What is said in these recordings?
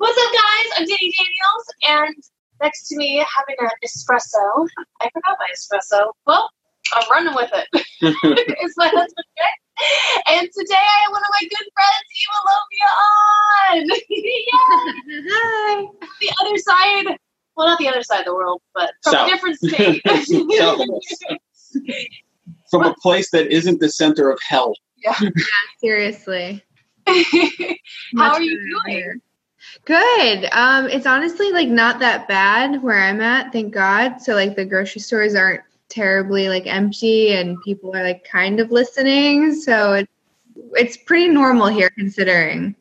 What's up, guys? I'm Dani Daniels, and next to me having an espresso. I forgot my espresso. Well, I'm running with it. it's my husband, Vic. And today I have one of my good friends, Eva Lovia, on. yeah. Hi. The other side, well, not the other side of the world, but from South. a different state. South. From a place that isn't the center of hell. Yeah, seriously. How Much are you better doing? Good. Um, it's honestly like not that bad where I'm at, thank God. So like the grocery stores aren't terribly like empty and people are like kind of listening. So it's it's pretty normal here considering.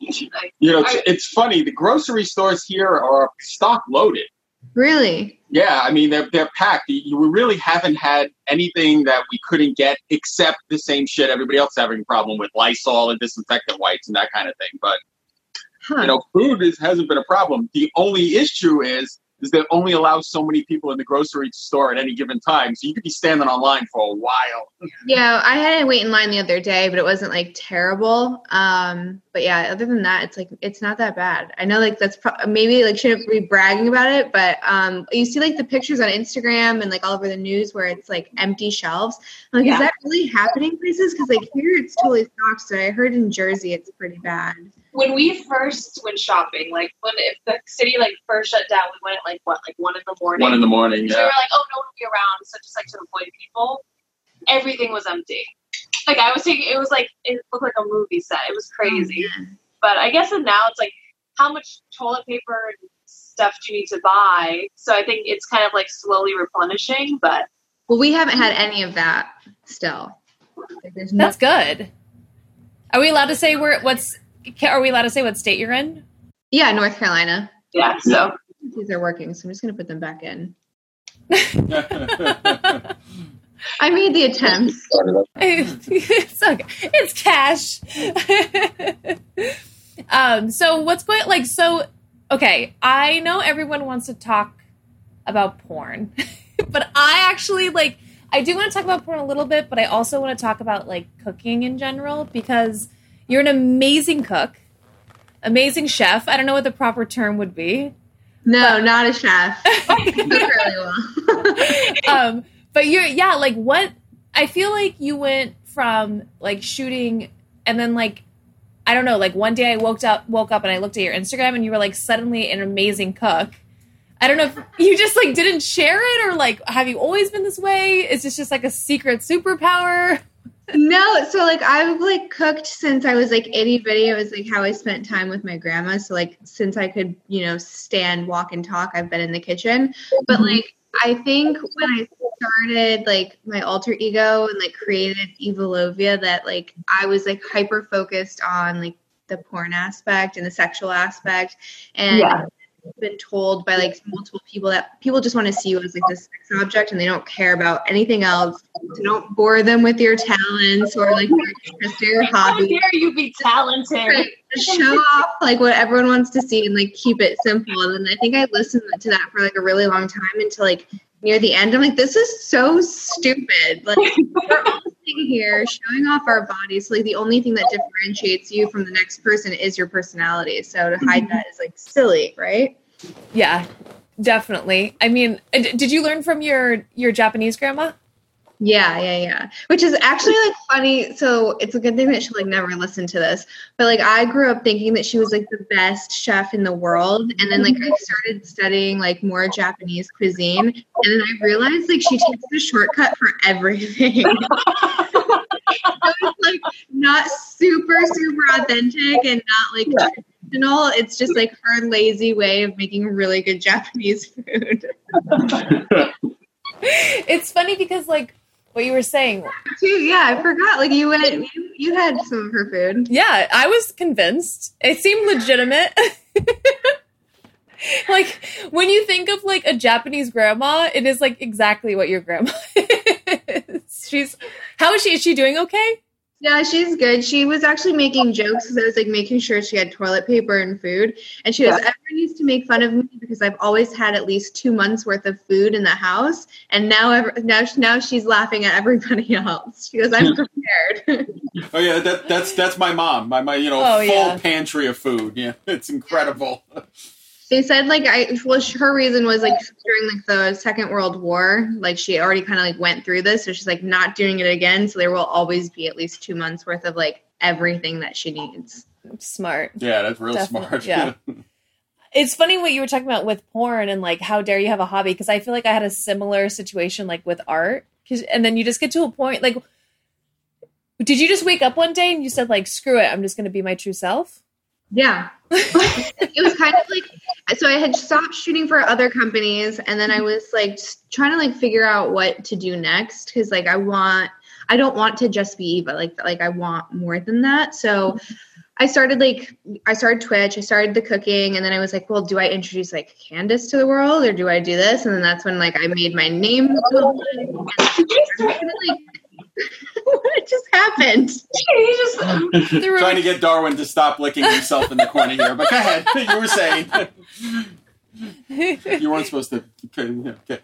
You know, it's, it's funny. The grocery stores here are stock loaded. Really? Yeah, I mean they're they're packed. We really haven't had anything that we couldn't get except the same shit everybody else is having a problem with Lysol and disinfectant wipes and that kind of thing. But Huh. you know, food is, hasn't been a problem. The only issue is is that only allows so many people in the grocery store at any given time. So you could be standing online for a while. Yeah, I had to wait in line the other day, but it wasn't like terrible. Um, but yeah, other than that, it's like it's not that bad. I know like that's pro- maybe like shouldn't be bragging about it, but um, you see like the pictures on Instagram and like all over the news where it's like empty shelves. I'm like, Yeah. is that really happening places? Because like here it's totally stocked. So I heard in Jersey it's pretty bad. When we first went shopping, like when if the city like first shut down, we went at like what, like one in the morning. One in the morning. Yeah. So we Yeah. were like, oh, no one will be around. So just like to avoid people, everything was empty. Like I was thinking, it was like it looked like a movie set. It was oh, crazy. But I guess that now it's like how much toilet paper and stuff do you need to buy? So I think it's kind of like slowly replenishing. But Well, we haven't had any of that still. Like, there's That's good. Are we allowed to say where what's ca- are we allowed to say what state you're in? yeah, North Carolina. yeah, so These are working, so I'm just gonna put them back in. I made the attempt. it's okay. It's cash. um, so what's going like so okay, I know everyone wants to talk about porn. but I actually like I do want to talk about porn a little bit, but I also want to talk about like cooking in general because you're an amazing cook. Amazing chef. I don't know what the proper term would be. No, not a chef. Really well. um, but you're yeah, like what I feel like you went from like shooting and then like I don't know, like one day I woke up woke up and I looked at your Instagram and you were like suddenly an amazing cook. I don't know if you just like didn't share it or like have you always been this way? Is this just like a secret superpower? No, so like I've like cooked since I was like itty bitty. It was like how I spent time with my grandma. So like since I could, you know, stand, walk, and talk, I've been in the kitchen. But mm-hmm. like I think when I started like my alter ego and like created Eva Lovia, that like I was like hyper focused on like the porn aspect and the sexual aspect, and Yeah. Been told by like multiple people that people just want to see you as like this sex object and they don't care about anything else. So don't bore them with your talents or like your interest or your how dare you be talented? Right. Just show off like what everyone wants to see and like keep it simple. And then I think I listened to that for like a really long time until like near the end. I'm like, this is so stupid. Like we're all sitting here showing off our bodies. Like the only thing that differentiates you from the next person is your personality. So to hide mm-hmm. that is like silly, right? Yeah, definitely. I mean, did you learn from your your Japanese grandma? Yeah, yeah, yeah. Which is actually like funny. So it's a good thing that she like never listened to this. But like I grew up thinking that she was like the best chef in the world. And then like I started studying like more Japanese cuisine. And then I realized like she takes the shortcut for everything. so it's like not super, super authentic and not like traditional. It's just like her lazy way of making really good Japanese food. it's funny because like what you were saying. Too, yeah, I forgot. Like you went, you, you had some of her food. Yeah, I was convinced. It seemed legitimate. like when you think of like a Japanese grandma, it is like exactly what your grandma is. She's how is she? Is she doing okay? Yeah, she's good. She was actually making jokes because I was like making sure she had toilet paper and food. And she goes, Yeah. Everyone needs to make fun of me because I've always had at least two months worth of food in the house. And now, ever, now, now she's laughing at everybody else. She goes, I'm prepared. Oh yeah, that, that's that's my mom. My my you know Oh, full yeah. pantry of food. Yeah, it's incredible. They said like I well her reason was like during like the Second World War, like she already kind of like went through this, so she's like not doing it again. So there will always be at least two months worth of like everything that she needs. Smart. Yeah, that's real Definitely, smart. yeah. It's funny what you were talking about with porn and like how dare you have a hobby because I feel like I had a similar situation like with art 'Cause- and then you just get to a point like did you just wake up one day and you said like screw it I'm just going to be my true self? Yeah. it was kind of like so I had stopped shooting for other companies and then I mm-hmm. was like trying to like figure out what to do next cuz like I want I don't want to just be Eva like like I want more than that. So I started like I started Twitch, I started the cooking and then I was like, well, do I introduce like Candace to the world or do I do this? And then that's when like I made my name. Oh, like, what just happened? He just Trying to get Darwin to stop licking himself in the corner here, but go ahead. You were saying you weren't supposed to. Okay.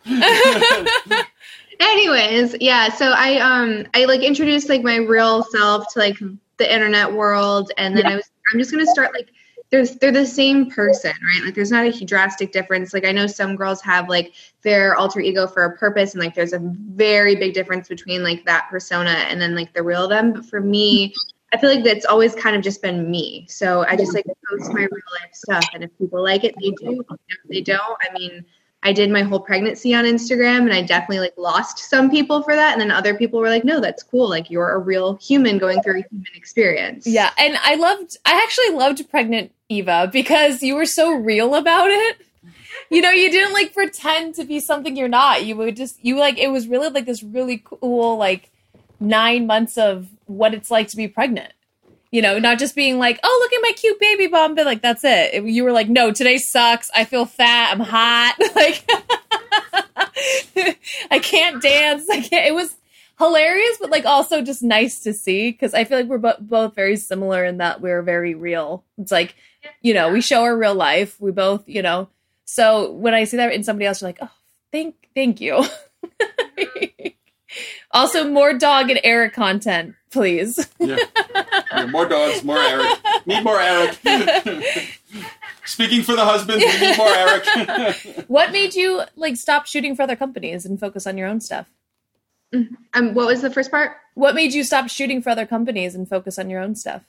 anyways yeah so i um i like introduced like my real self to like the internet world and then i was i'm just gonna start like there's they're the same person right? Like there's not a drastic difference. Like i know some girls have like their alter ego for a purpose and like there's a very big difference between like that persona and then like the real them. But for me i feel like that's always kind of just been me. So i just like post my real life stuff and if people like it they do. If they don't i mean I did my whole pregnancy on Instagram and I definitely like lost some people for that and then other people were like no that's cool like you're a real human going through a human experience. Yeah, and I loved I actually loved pregnant Eva because you were so real about it. You know, you didn't like pretend to be something you're not. You would just you like it was really like this really cool like 9 months of what it's like to be pregnant. You know, not just being like, "Oh, look at my cute baby bump," but like that's it. You were like, "No, today sucks. I feel fat. I'm hot." Like I can't dance. I can't. It was hilarious, but like also just nice to see because I feel like we're bo- both very similar in that we're very real. It's like, you know, we show our real life. We both, you know. So when I see that in somebody else, you're like, oh, thank, thank you. also, more dog and Eric content, please. Yeah. Yeah, more dogs, more Eric. Need more Eric. Speaking for the husbands, we need more Eric. what made you like stop shooting for other companies and focus on your own stuff? Um what was the first part? What made you stop shooting for other companies and focus on your own stuff?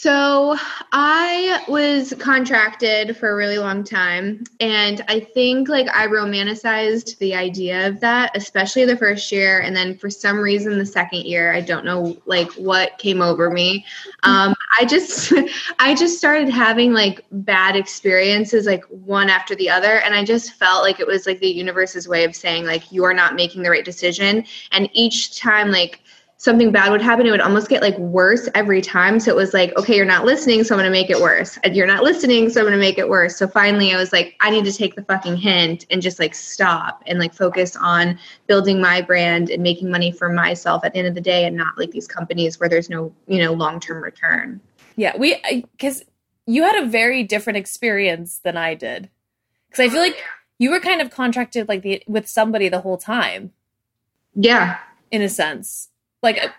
So I was contracted for a really long time, and I think like I romanticized the idea of that, especially the first year, and then for some reason the second year, I don't know like what came over me. Um, I just I just started having like bad experiences like one after the other, and I just felt like it was like the universe's way of saying like you are not making the right decision, and each time like something bad would happen, it would almost get like worse every time. So it was like, okay, you're not listening, so I'm gonna make it worse. And you're not listening, so I'm gonna make it worse. So finally I was like, I need to take the fucking hint and just like stop and like focus on building my brand and making money for myself at the end of the day and not like these companies where there's no, you know, long term return. Yeah, we because you had a very different experience than I did. Because I feel like you were kind of contracted like the with somebody the whole time, Yeah. in a sense. Like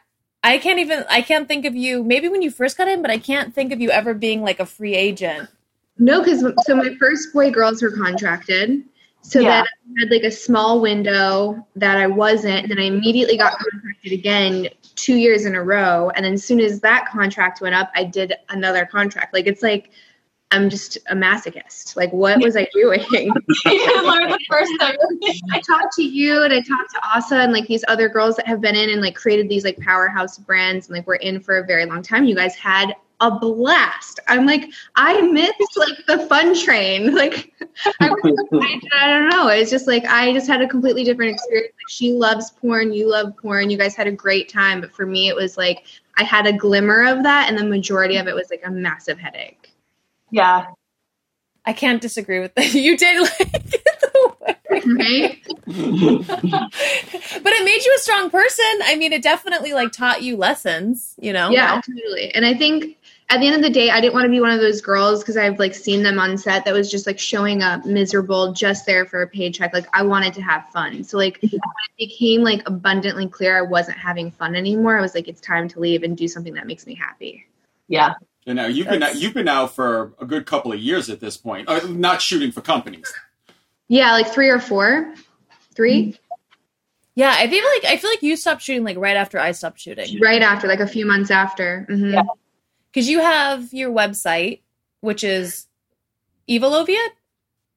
I can't even I can't think of you. Maybe when you first got in, but I can't think of you ever being like a free agent. No, because so my first boy girls were contracted. So Yeah. then I had like a small window that I wasn't, and then I immediately got contracted again two years in a row. And then as soon as that contract went up, I did another contract. Like it's like I'm just a masochist. Like what was I doing? the first time. I talked to you and I talked to Asa and like these other girls that have been in and like created these like powerhouse brands and like we're in for a very long time. You guys had a blast. I'm like, I missed like the fun train. Like, I, I, I don't know. It's just like I just had a completely different experience. Like, she loves porn, you love porn. You guys had a great time, but for me, it was like I had a glimmer of that, and the majority of it was like a massive headache. Yeah. I can't disagree with that. You did like. Right? but it made you a strong person. I mean, it definitely like taught you lessons, you know? Yeah, totally. And I think at the end of the day, I didn't want to be one of those girls because I've like seen them on set that was just like showing up miserable, just there for a paycheck. Like I wanted to have fun. So like when it became like abundantly clear I wasn't having fun anymore, I was like, it's time to leave and do something that makes me happy. Yeah. And now you've been you've been out for a good couple of years at this point, uh, not shooting for companies. Yeah, like three or four. 3 Yeah, I feel like I feel like you stopped shooting like right after I stopped shooting. right after, like a few months after. hmm Yeah. Because you have your website, which is Eva Lovia.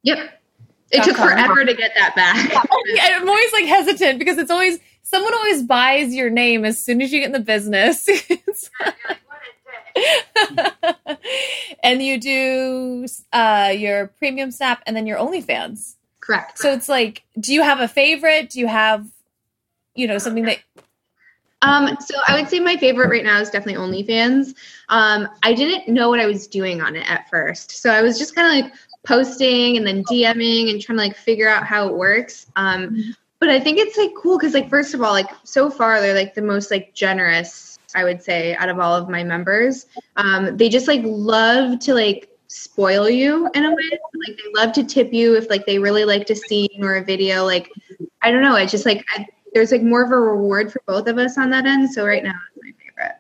Yep. It took forever to get that back. Yeah, I'm always like hesitant because it's always someone always buys your name as soon as you get in the business. and you do uh, your premium snap and then your OnlyFans. Correct. So it's like, do you have a favorite? Do you have, you know, something that Um, so I would say my favorite right now is definitely OnlyFans. Um, I didn't know what I was doing on it at first, so I was just kind of like posting and then DMing and trying to like figure out how it works. Um, but I think it's like cool because like first of all, like so far they're like the most like generous I would say out of all of my members. Um, they just like love to like spoil you in a way. Like they love to tip you if like they really liked a scene or a video. Like I don't know. It's just like I, there's like more of a reward for both of us on that end. So right now it's my favorite.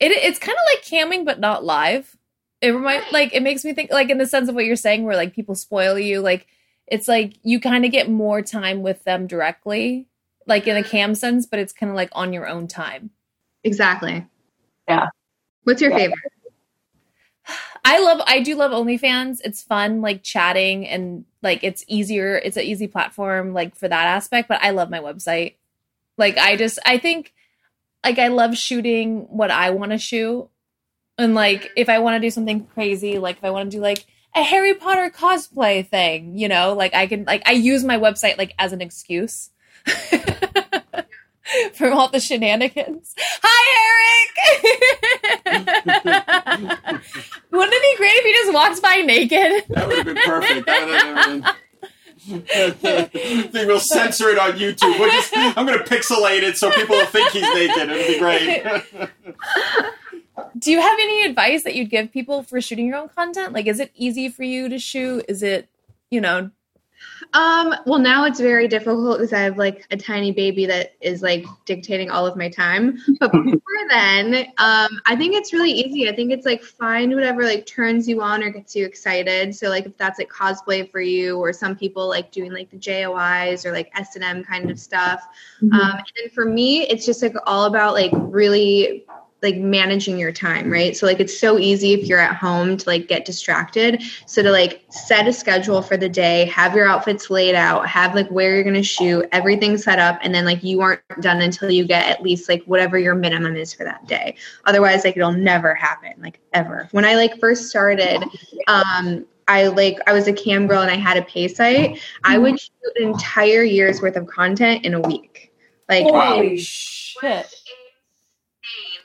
it, it's kind of like camming but not live. It remind like it makes me think like in the sense of what you're saying where like people spoil you like it's like you kind of get more time with them directly like in a cam sense but it's kind of like on your own time. Exactly. Yeah. What's your Yeah. favorite? I love I do love OnlyFans. It's fun like chatting and like it's easier. It's an easy platform like for that aspect, but I love my website. Like I just I think like I love shooting what I want to shoot. And like if I want to do something crazy, like if I want to do like a Harry Potter cosplay thing, you know, like I can like I use my website like as an excuse. From all the shenanigans. Hi, Eric! Wouldn't it be great if he just walks by naked? That would have been perfect. That would been. we'll censor it on YouTube. We'll just, I'm going to pixelate it so people will think he's naked. It'll be great. Do you have any advice that you'd give people for shooting your own content? Like, is it easy for you to shoot? Is it, you know, Um, well now it's very difficult because I have like a tiny baby that is like dictating all of my time. But before then, um, I think it's really easy. I think it's like find whatever like turns you on or gets you excited. So like if that's like cosplay for you or some people like doing like the JOIs or like S and M kind of stuff. Um, and then for me, it's just like all about like really like managing your time, right? So like it's so easy if you're at home to like get distracted. So to like set a schedule for the day, have your outfits laid out, have like where you're gonna shoot, everything set up, and then like you aren't done until you get at least like whatever your minimum is for that day. Otherwise, like it'll never happen, like ever. When I like first started, um, I like I was a cam girl and I had a pay site. I would shoot an entire year's worth of content in a week. Like holy shit.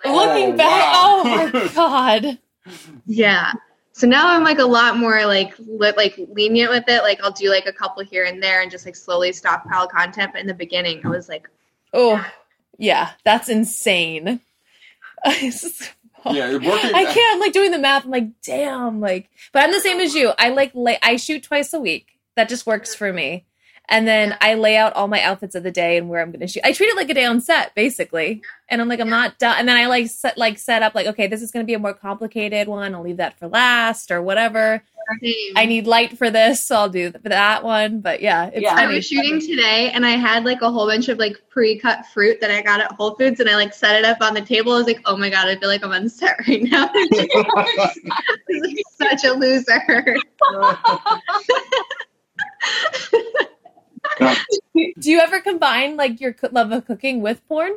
Like, Looking Oh, back, wow. oh my god. Yeah. So now I'm like a lot more like li- like lenient with it. Like I'll do like a couple here and there and just like slowly stockpile content. But in the beginning, I was like, Oh, yeah, that's insane. Oh. Yeah, you're working. I can't. I'm like doing the math. I'm like, damn. Like, but I'm the same as you. I like lay. I shoot twice a week. That just works for me. And then I lay out all my outfits of the day and where I'm going to shoot. I treat it like a day on set, basically. And I'm like, I'm not done. And then I like set like set up like, okay, this is going to be a more complicated one. I'll leave that for last or whatever. I need light for this, so I'll do that one. But yeah, it's Yeah. I funny. was shooting today and I had like a whole bunch of like pre-cut fruit that I got at Whole Foods and I like set it up on the table. I was like, oh my god, I feel like I'm on set right now. Such a loser. Do you ever combine like your love of cooking with porn?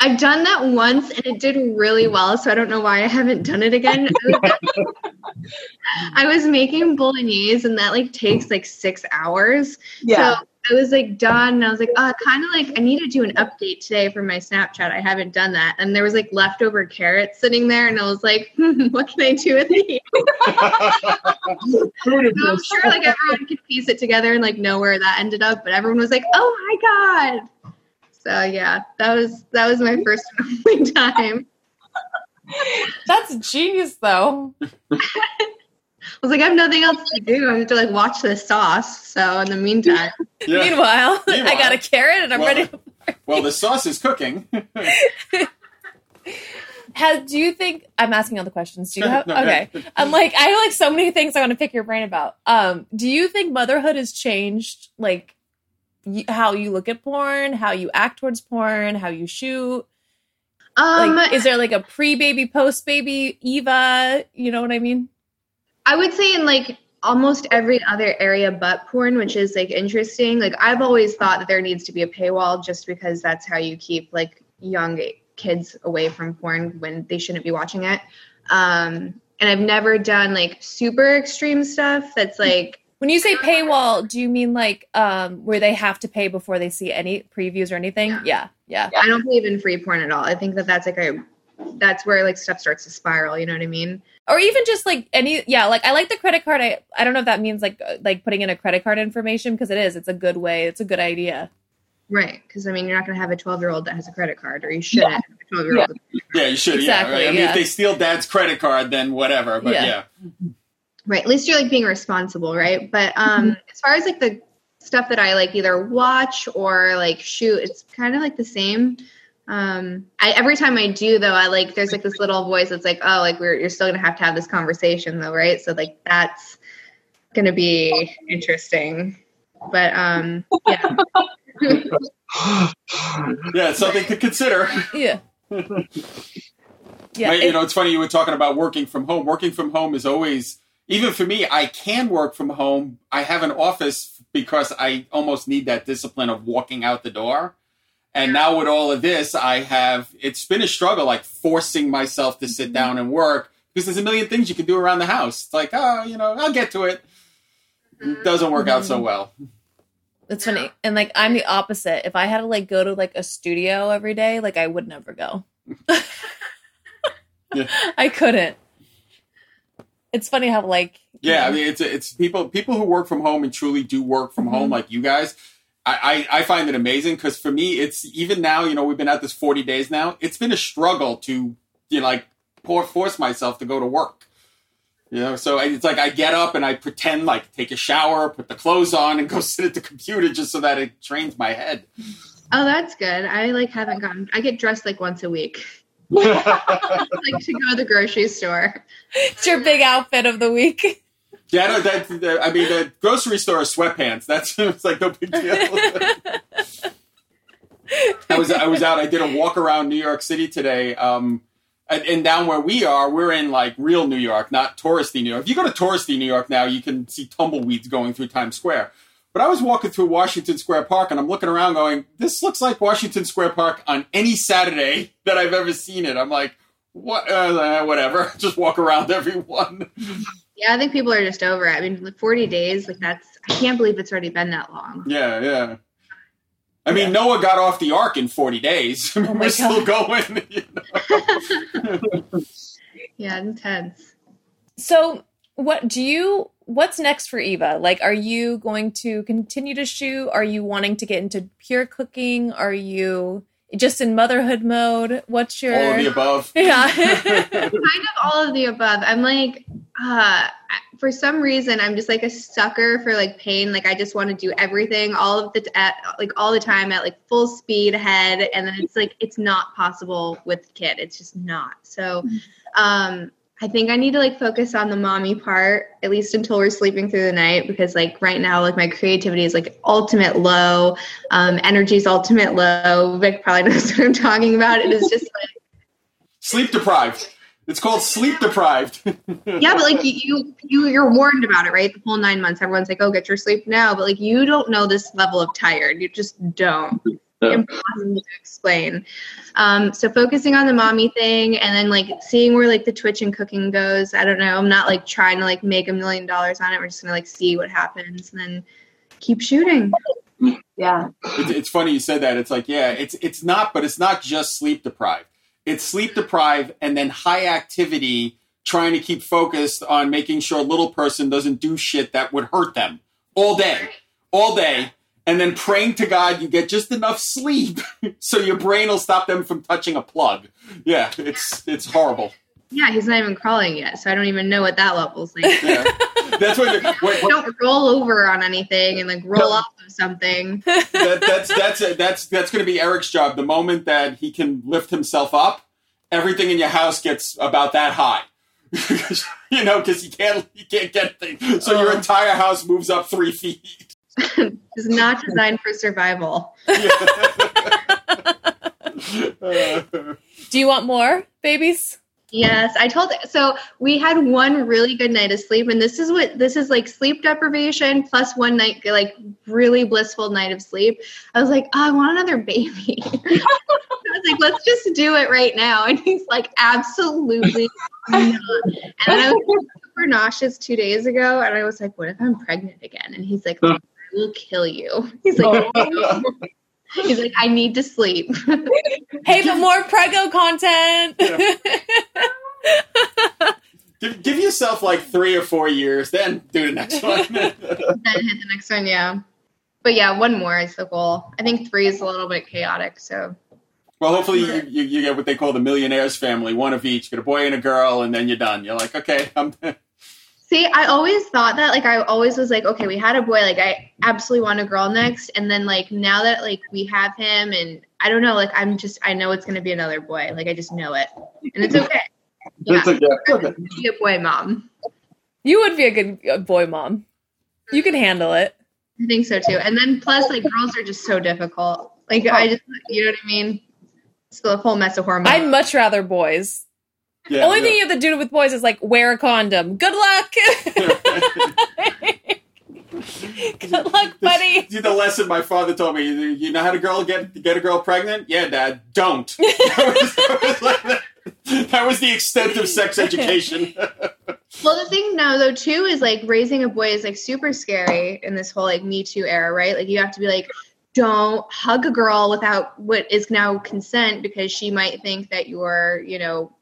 I've done that once and it did really well, so I don't know why I haven't done it again. I was making bolognese and that like takes like six hours. Yeah. So I was like done and I was like, oh, kind of like I need to do an update today for my Snapchat. I haven't done that. And there was like leftover carrots sitting there and I was like, hmm, what can I do with these? So I'm sure like everyone could piece it together and like know where that ended up, but everyone was like, "Oh my god!" So yeah, that was that was my first and only time. That's genius, though. I was like, I have nothing else to do. I have to like watch the sauce. So in the meantime, Yeah. Meanwhile, I got a carrot and I'm Well- ready. Well, the sauce is cooking. Has do you think I'm asking all the questions? Do you have No, go okay? ahead. I'm like I have like so many things I want to pick your brain about. Um, do you think motherhood has changed like y- how you look at porn, how you act towards porn, how you shoot? um, Like, is there like a pre-baby, post-baby Eva? You know what I mean? I would say in like almost every other area but porn, which is like interesting. Like I've always thought that there needs to be a paywall just because that's how you keep like young kids away from porn when they shouldn't be watching it. Um, and I've never done like super extreme stuff that's like When you say paywall, do you mean like um where they have to pay before they see any previews or anything? Yeah, yeah. I don't believe in free porn at all. I think that that's like a that's where like stuff starts to spiral. You know what I mean? Or even just like any yeah, like I like the credit card. I I don't know if that means like uh, like putting in a credit card information because it is. It's a good way. It's a good idea. Right? Because I mean, you're not going to have a 12 year old that has a credit card, or you shouldn't. have a 12 year old. Yeah, you should. Exactly, yeah, right. I mean, yeah. if they steal dad's credit card, then whatever. But Yeah. yeah, Right. At least you're like being responsible, right? But um as far as like the stuff that I like either watch or like shoot, it's kind of like the same. Um I every time I do though, I like there's like this little voice that's like, "Oh, like we're you're still going to have to have this conversation though, right?" So like that's going to be interesting. But um yeah. yeah, something to consider. Yeah. Yeah. Right, you know, it's funny you were talking about working from home. Working from home is always, even for me, I can work from home. I have an office because I almost need that discipline of walking out the door. And now with all of this, I have, it's been a struggle, like forcing myself to sit mm-hmm. down and work because there's a million things you can do around the house. It's like, oh, you know, I'll get to it. It doesn't work out so mm-hmm. well. It's funny. And like I'm the opposite. If I had to like go to like a studio every day, like I would never go. Yeah. I couldn't. It's funny how like Yeah, I mean, it's it's people people who work from home and truly do work from home, like you guys. I, I, I find it amazing because for me, it's even now. You know, we've been at this forty days now. It's been a struggle to you know like pour, force myself to go to work. You know, so it's like I get up and I pretend like take a shower, put the clothes on, and go sit at the computer just so that it trains my head. Oh, that's good. I like haven't gotten. I get dressed like once a week. like to go to the grocery store. it's your big outfit of the week. Yeah, no, that, that- I mean, the grocery store is sweatpants. That's it's like no big deal. I was I was out. I did a walk around New York City today. Um, and, and down where we are, we're in like real New York, not touristy New York. If you go to touristy New York now, you can see tumbleweeds going through Times Square. But I was walking through Washington Square Park, and I'm looking around, going, "This looks like Washington Square Park on any Saturday that I've ever seen it." I'm like, "What? Uh, whatever. Just walk around everyone." Yeah, I think people are just over it. I mean, like 40 days, like that's, I can't believe it's already been that long. Yeah, yeah. I mean, Noah got off the ark in 40 days. I mean, Oh we're still going. you know. Yeah, intense. So, what do you? What's next for Eva? Like, are you going to continue to shoot? Are you wanting to get into pure cooking? Are you just in motherhood mode? What's your? All of the above. yeah. kind of all of the above. I'm like, uh, for some reason, I'm just like a sucker for like pain. Like I just want to do everything all of the t- at like all the time at like full speed ahead, and then it's like it's not possible with kid. It's just not. So, um, I think I need to like focus on the mommy part at least until we're sleeping through the night because like right now like my creativity is like ultimate low, um, energy's ultimate low. Vic probably knows what I'm talking about. It is just like. Sleep deprived. It's called sleep deprived. yeah, but like you, you, you're warned about it, right? The whole nine months, everyone's like, "Oh, get your sleep now," but like you don't know this level of tired. You just don't. Yeah. impossible to explain. Um, so focusing on the mommy thing and then like seeing where like the Twitch and cooking goes. I don't know. I'm not like trying to like make a million dollars on it. We're just gonna like see what happens and then keep shooting. Yeah. It's, it's funny you said that. It's like, yeah, it's it's not, but it's not just sleep deprived. It's sleep deprived and then high activity, trying to keep focused on making sure little person doesn't do shit that would hurt them all day, all day, and then praying to God you get just enough sleep so your brain will stop them from touching a plug. Yeah, it's it's horrible. Yeah, he's not even crawling yet, so I don't even know what that level's like. Yeah. That's what. The, what, what- don't roll over on anything and like roll off of something. that, that's that's that's that's going to be Eric's job. The moment that he can lift himself up, everything in your house gets about that high. you know, because he can't he can't get things. So your entire house moves up three feet. It's not designed for survival. Do you want more babies? Yes, I told so we had one really good night of sleep and this is what this is like sleep deprivation plus one night like really blissful night of sleep. I was like, oh, I want another baby. I was like, let's just do it right now. And he's like, absolutely not. And then I was super nauseous two days ago and I was like, what if I'm pregnant again? And he's like, I will kill you. He's like, oh. he's like, I need to sleep. Hey, but more prego content. give, give yourself like three or four years, then do the next one. then hit the next one, yeah. But yeah, one more is the goal. I think three is a little bit chaotic, so well, hopefully you, you, you get what they call the millionaires family, one of each. Get a boy and a girl, and then you're done. You're like, okay, I'm. See, I always thought that like I always was like, okay, we had a boy, like I absolutely want a girl next, and then like now that like we have him, and I don't know, like I'm just I know it's gonna be another boy, like I just know it, and it's okay. Yeah, It's okay. be a boy mom. you would be a good boy mom. You could handle it. I think so too. And then plus like girls are just so difficult. Like I oh. just you know what I mean. It's the whole mess of hormones. I'd much rather boys. Yeah, Only yeah. thing you have to do with boys is like wear a condom. Good luck. Good luck, buddy. See the lesson my father told me. You you know how to girl get get a girl pregnant? Yeah, Dad. Don't. that, was, that was like the, that was the extent of sex education. Well, the thing now though too is like raising a boy is like super scary in this whole like Me Too era, right? Like you have to be like, don't hug a girl without what is now consent because she might think that you're, you know,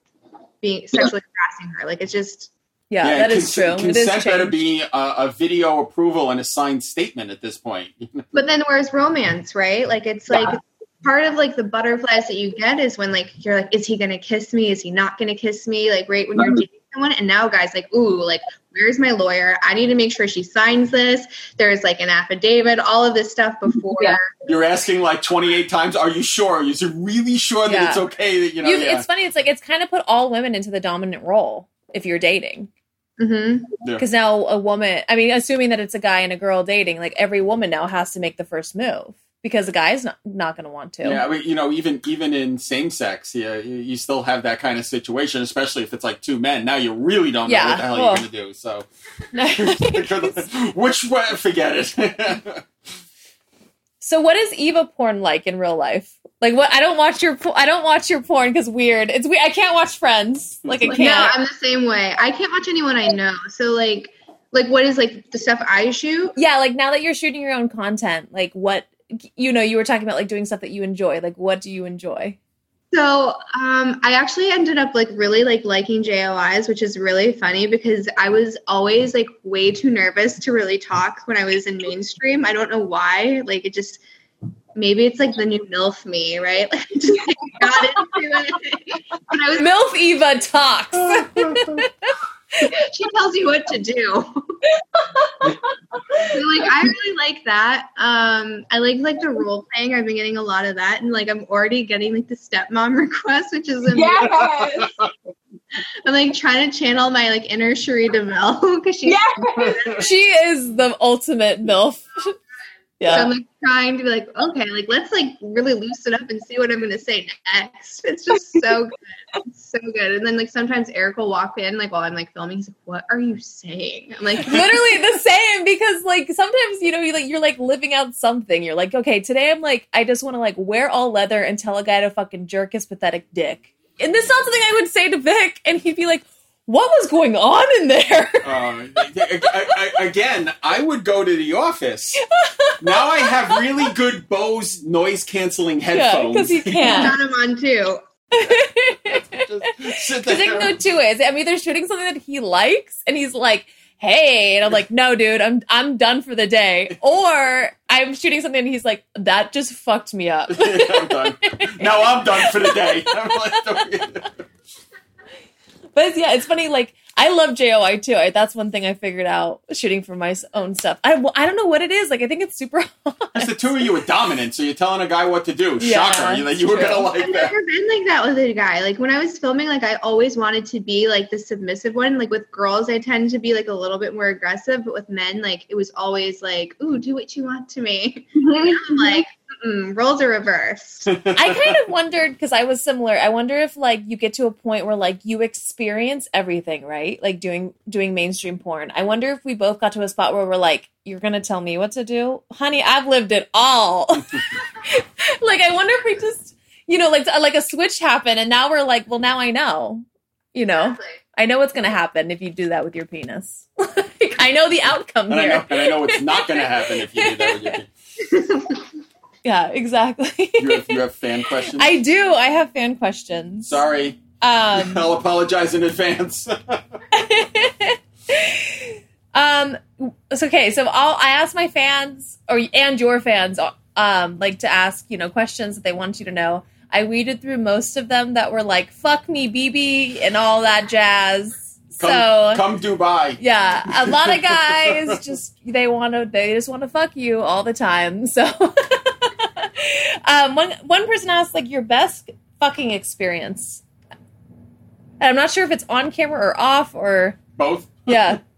being sexually harassing her. Like it's just Yeah, that is cons- true. It is Consent better changed. be a, a video approval and a signed statement at this point. But then where's romance, right? Like it's like part of like the butterflies that you get is when like you're like, is he gonna kiss me? Is he not gonna kiss me? Like right when you're mm-hmm. dating someone, and now guys like, ooh, like where's my lawyer? I need to make sure she signs this. There's like an affidavit, all of this stuff before. Yeah. You're asking like 28 times, "Are you sure? Are you really sure that Yeah. it's okay that you know?" You- yeah. It's funny. It's like it's kind of put all women into the dominant role if you're dating. Mm-hmm. Because now a woman, I mean, assuming that it's a guy and a girl dating, like every woman now has to make the first move because the guy's not not going to want to. Yeah, I mean, you know, even even in same sex, yeah, you, you still have that kind of situation, especially if it's like two men. Now you really don't know Yeah, what the hell well. you're oh. going to do. So, which way? Forget it. so, what is Eva porn like in real life? Like, what? I don't watch your po- I don't watch your porn because weird. It's weird. I can't watch Friends. Like, I can't. Yeah, I'm the same way. I can't watch anyone I know. So like, like what is like the stuff I shoot? yeah, like now that you're shooting your own content, like what? You know, you were talking about like doing stuff that you enjoy. Like, what do you enjoy? So um, I actually ended up like really like liking JOIs, which is really funny because I was always like way too nervous to really talk when I was in mainstream. I don't know why. Like it just maybe it's like the new MILF me, right? Like, just like, got into it. When I was MILF Eva talks. she tells you what to do. so, like I really like that. Um, I like like the role playing. I've been getting a lot of that, and like I'm already getting like the stepmom request, which is amazing. Yes. I'm like trying to channel my like inner Cherie DeVille because she's Yes. she is the ultimate MILF. Yeah. So I'm like trying to be like, okay, like let's like really loosen up and see what I'm gonna say next. It's just so good. It's so good. And then like sometimes Eric will walk in like while I'm like filming, he's like, What are you saying? I'm like literally the same because like sometimes you know you like you're like living out something you're like okay today i'm like i just want to like wear all leather and tell a guy to fucking jerk his pathetic dick and this is not something i would say to vic and he'd be like what was going on in there Uh, I- I- I- again, I would go to the office. Now I have really good Bose noise canceling yeah headphones. because he I can't got him on too. Just sit because it can go two ways i'm either shooting something that he likes and he's like hey and i'm like no dude i'm i'm done for the day or i'm shooting something and he's like that just fucked me up I'm done. Now I'm done for the day. I'm like, But yeah, it's funny. Like I love JOI too. I, that's one thing I figured out shooting for my own stuff. I, I don't know what it is. Like I think it's super hot. Because the two of you are dominant, so you're telling a guy what to do. Yeah, Shocker! You, it's you were gonna like I've that. never been like that with a guy. Like when I was filming, like I always wanted to be like the submissive one. Like with girls, I tend to be like a little bit more aggressive, but with men, like it was always like, "Ooh, do what you want to me." I'm like, Mm-mm, roles are reversed. I kind of wondered because I was similar. I wonder if like you get to a point where like you experience everything, right? Like doing doing mainstream porn. I wonder if we both got to a spot where we're like, "You're gonna tell me what to do, honey? I've lived it all." like I wonder if we just, you know, like like a switch happened, and now we're like, "Well, now I know." You know, I know what's gonna happen if you do that with your penis. like, I know the outcome And I know, here. and I know it's not going to happen if you do that with your kid. Yeah, exactly. You have, you have fan questions? I do. I have fan questions. Sorry. Um, I'll apologize in advance. um. So okay. So I'll I ask my fans or and your fans um like to ask you know questions that they want you to know. I weeded through most of them that were like "fuck me, BB" and all that jazz. Come, so come Dubai. yeah, a lot of guys just they want to they just want to fuck you all the time. So um, one one person asked like your best fucking experience. And I'm not sure if it's on camera or off or Both. yeah.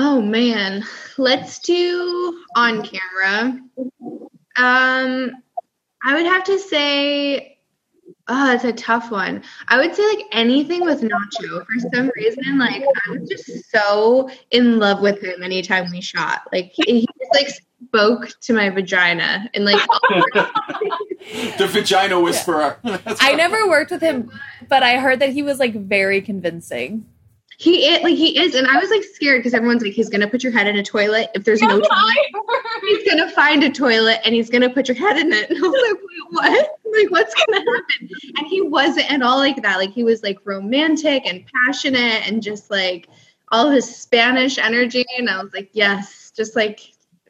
Oh man, let's do on camera. Um, I would have to say, oh, it's a tough one. I would say like anything with Nacho. For some reason, like I was just so in love with him anytime we shot. Like he, he just like spoke to my vagina and like The vagina whisperer. That's I never worked with him, but I heard that he was like very convincing. he is like he is, and I was like scared because everyone's like he's gonna put your head in a toilet if there's no toilet. He's gonna find a toilet and he's gonna put your head in it. And I was like, wait, what? Like, what's gonna happen? And he wasn't at all like that. Like, he was like romantic and passionate and just like all his Spanish energy. And I was like, yes, just like,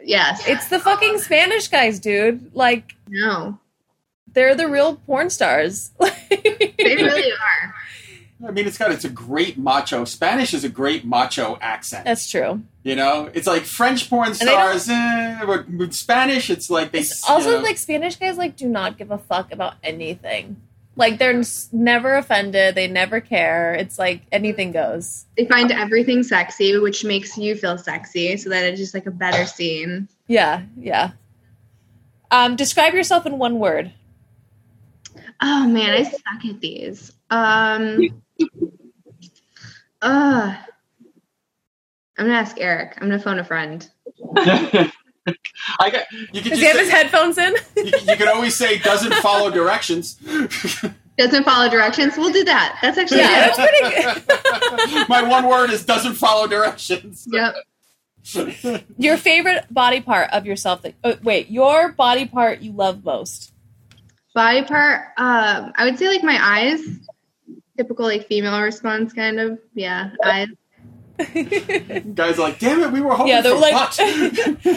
yes. It's the fucking Spanish guys, dude. Like no, they're the real porn stars. they really are. I mean, it's got it's a great macho. Spanish is a great macho accent. That's true. You know, it's like French porn stars. Eh, but with Spanish, it's like they It's also know, like Spanish guys like do not give a fuck about anything. Like they're never offended. They never care. It's like anything goes. They find everything sexy, which makes you feel sexy. So that it's just like a better scene. Yeah, yeah. Um, describe yourself in one word. Oh man, I suck at these. Um, uh, I'm gonna ask Eric. I'm gonna phone a friend. I got you can Does just he have say- his headphones in? you, you can always say doesn't follow directions. Doesn't follow directions. We'll do that. That's actually Yeah, that's pretty good. My one word is doesn't follow directions. Yep. Your favorite body part of yourself that oh, wait, your body part you love most. Body part. Um, I would say like my eyes. Typical like female response, kind of. Yeah, eyes. Guys are like, damn it, we were hoping yeah, they're for like butt.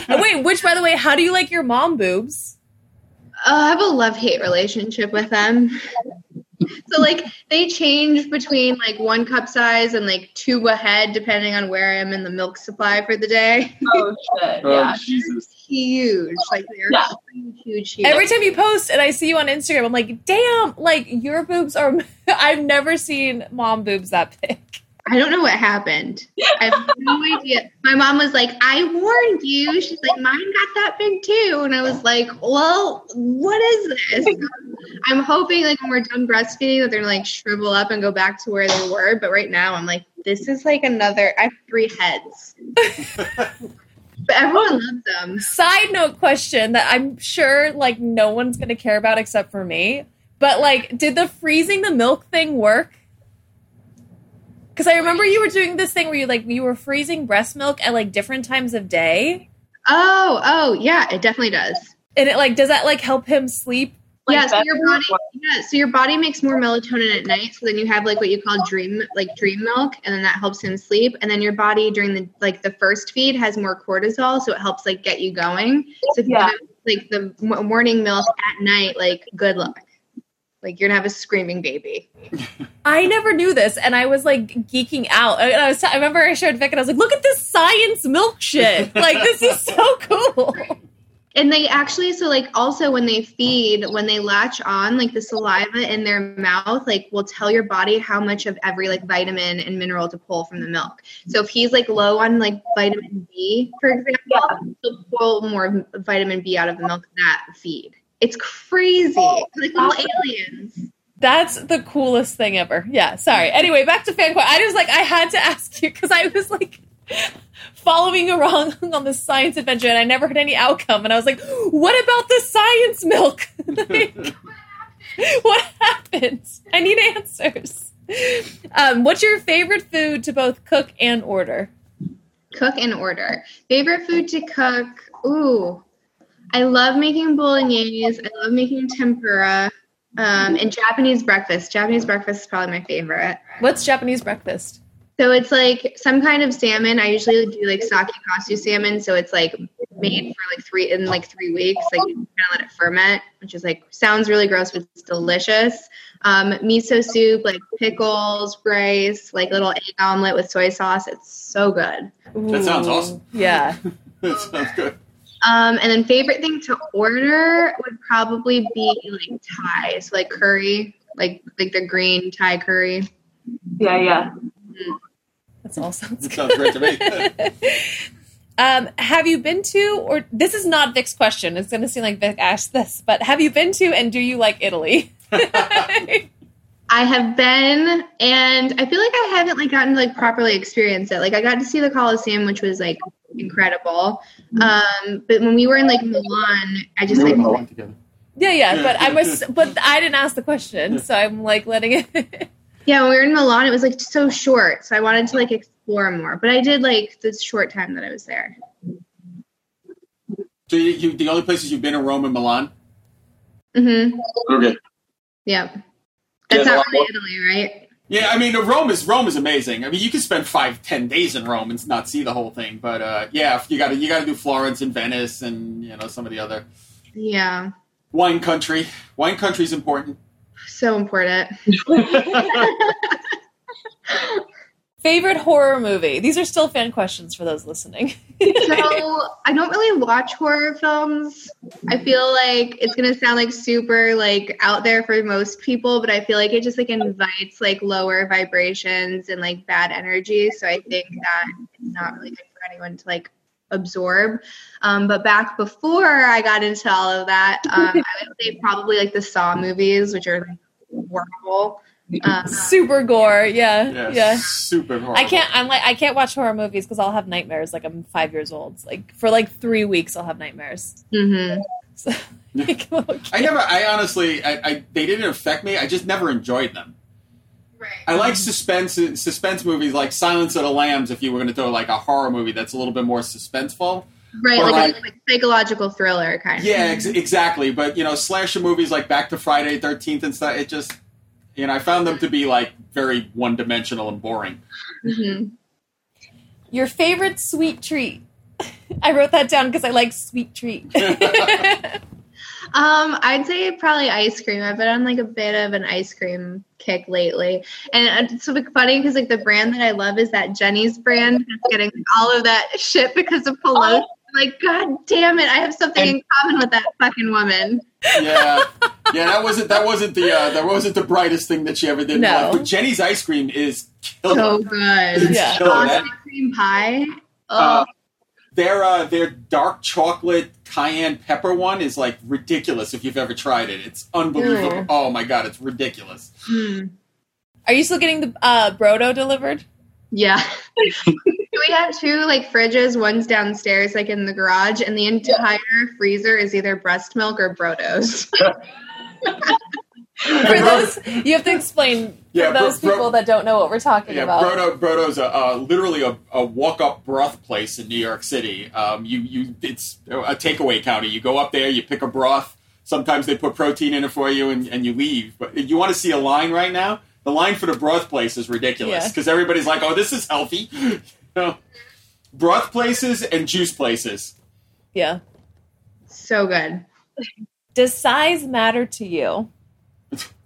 Oh, wait, which by the way, how do you like your mom boobs? Uh, I have a love hate relationship with them. So like they change between like one cup size and like two ahead depending on where I am in the milk supply for the day. Oh shit! Oh, Yeah. Jesus. Huge, like they're Yeah. huge, huge, huge. Every time you post and I see you on Instagram, I'm like, damn, like your boobs are I've never seen mom boobs that big. I don't know what happened. I have no idea. My mom was like, I warned you. She's like, mine got that big too. And I was like, well, what is this? I'm hoping like when we're done breastfeeding that they're like shrivel up and go back to where they were. But right now I'm like, this is like another, I have three heads. but everyone loves them. Side note question that I'm sure like no one's gonna care about except for me. But like, did the freezing the milk thing work? Because I remember you were doing this thing where you like you were freezing breast milk at like different times of day, Oh, oh, yeah, it definitely does. and it like does that like help him sleep? Like yeah, so your body yeah, so your body makes more melatonin at night. So then you have like what you call dream like dream milk, and then that helps him sleep. And then your body during the like the first feed has more cortisol, so it helps like get you going. So if you Yeah. have like the morning milk at night, like good luck. Like you're gonna have a screaming baby. I never knew this, and I was like geeking out. And I was I remember I showed Vic, and I was like, "Look at this science milk shit! Like this is so cool." And they actually, so like also when they feed, when they latch on, like the saliva in their mouth, like will tell your body how much of every like vitamin and mineral to pull from the milk. So if he's like low on like vitamin B, for example, he'll pull more vitamin B out of the milk that feed. It's crazy. Like little aliens. That's the coolest thing ever. Yeah, sorry. Anyway, back to fan. I was like, I had to ask you because I was like following along on this science adventure, and I never had any outcome. And I was like, what about the science milk? Like, what happened? I need answers. Um, what's your favorite food to both cook and order? Cook and order. Favorite food to cook? Ooh, I love making bolognese. I love making tempura. Um, and Japanese breakfast. Japanese breakfast is probably my favorite. What's Japanese breakfast? So it's like some kind of salmon. I usually do like sake kasu salmon. So it's like made for like three in like three weeks. Like you kind of let it ferment, which is like sounds really gross, but it's delicious. Um, miso soup, like pickles, rice, like little egg omelet with soy sauce. It's so good. That sounds awesome. Yeah. that sounds good. Um, and then favorite thing to order would probably be like Thai, so like curry, like like the green Thai curry. Yeah, yeah. That's all sounds That good. sounds great to me. um, have you been to, or this is not Vic's question. It's going to seem like Vic asked this, but have you been to and do you like Italy? I have been, and I feel like I haven't like gotten to like properly experience it. Like I got to see the Colosseum, which was like incredible. Um, but when we were in like Milan, I just like One together. yeah, yeah, but I was, but I didn't ask the question, so I'm like letting it. yeah, when we were in Milan, it was like so short, so I wanted to like explore more. But I did like the short time that I was there. So you, you, the only places you've been in Rome and Milan? Mm-hmm. Okay. Yeah, Yeah, that's a not really. Italy, right? Yeah, I mean Rome is Rome is amazing. I mean, you can spend five, ten days in Rome and not see the whole thing. But uh, yeah, you got to you got to do Florence and Venice and you know some of the other Yeah, wine country. Wine country is important. so important. Favorite horror movie? These are still fan questions for those listening. so I don't really watch horror films. I feel like it's gonna sound like super like out there for most people, but I feel like it just like invites like lower vibrations and like bad energy. So I think that it's not really good for anyone to like absorb. Um, but back before I got into all of that, um, I would say probably like the Saw movies, which are like horrible. Um, Super gore, yeah, Yeah, yeah. super horrible. I can't. I'm like I can't watch horror movies because I'll have nightmares. Like I'm five years old. Like for like three weeks, I'll have nightmares. mhm. So, like, I'm okay. Never. I honestly, I, I they didn't affect me. I just never enjoyed them. Right. I like suspense suspense movies like Silence of the Lambs. If you were going to throw like a horror movie that's a little bit more suspenseful, Right, like, like- a like psychological thriller kind of. yeah, ex- exactly. But you know, slasher movies like Back to Friday Thirteenth and stuff. It just you know, I found them to be like very one dimensional and boring. hmm Your favorite sweet treat? I wrote that down because I like sweet treat. Um, I'd say probably ice cream. I've been on like a bit of an ice cream kick lately, and it's so funny because like the brand that I love is that Jeni's brand. That's getting all of that shit because of Pelosi. Like, god damn it, I have something in common with that fucking woman. yeah, yeah, that wasn't that wasn't the uh, that wasn't the brightest thing that she ever did. No. But Jeni's ice cream is killer. So good. Yeah. Killer, man. Frosted cream pie. Oh, Uh, their uh, their dark chocolate cayenne pepper one is like ridiculous. If you've ever tried it, it's unbelievable. Mm. Oh my god, it's ridiculous. mm. Are you still getting the uh, Brodo delivered? Yeah. we have two like fridges. One's downstairs, like in the garage, and the entire freezer is either breast milk or Brodos. For those, you have to explain Yeah, for those bro- bro- people that don't know what we're talking about. Yeah, about. Brodo, Brodo's a, uh, literally a, a walk-up broth place in New York City. Um, you, you, it's a takeaway counter. You go up there, you pick a broth. Sometimes they put protein in it for you, and, and you leave. But you want to see a line right now? The line for the broth place is ridiculous Yeah. because everybody's like, "Oh, this is healthy." you know? Broth places and juice places. Yeah. so good. Does size matter to you?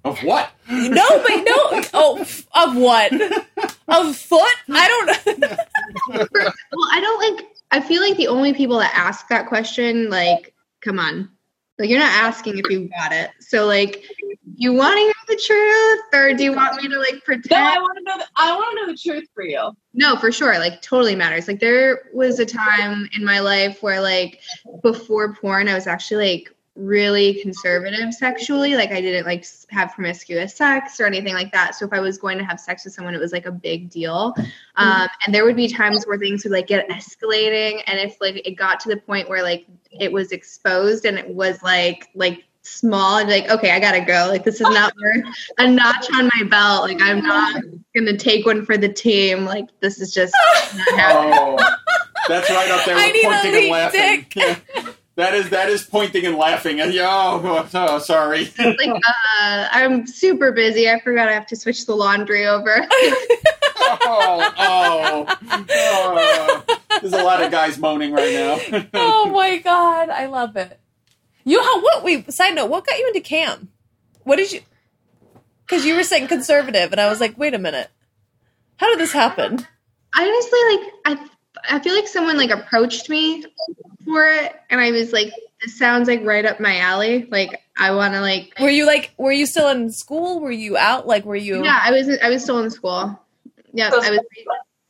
Of what? No, but no. Oh, of what? Of foot? I don't. Well, I don't like. I feel like the only people that ask that question, like, come on, like you're not asking if you got it. So like, you want to hear the truth, or do you want me to like pretend? No, I want to know. The, I want to know the truth for you. No, for sure. Like totally matters. Like there was a time in my life where like before porn, I was actually like really conservative sexually. Like I didn't like have promiscuous sex or anything like that. So if I was going to have sex with someone, it was like a big deal. Um, and there would be times where things would like get escalating, and if like it got to the point where like it was exposed and it was like like small, I'd like, okay, I gotta go. Like this is not worth a notch on my belt. Like I'm not gonna take one for the team. Like this is just not happening. Oh, that's right up there with pointing and laughing. Yeah. That is that is pointing and laughing. And yeah, oh, oh, sorry. like uh, I'm super busy. I forgot I have to switch the laundry over. oh, oh, oh. There's a lot of guys moaning right now. oh my god, I love it. You how what? Wait. Side note: What got you into cam? What did you? Because you were saying conservative, and I was like, wait a minute. How did this happen? I honestly like I I feel like someone like approached me for it, and I was like, this sounds like right up my alley. Like I want to like Were you like? Were you still in school? Were you out? Like, were you? yeah. I was I was still in school. Yeah, So I was.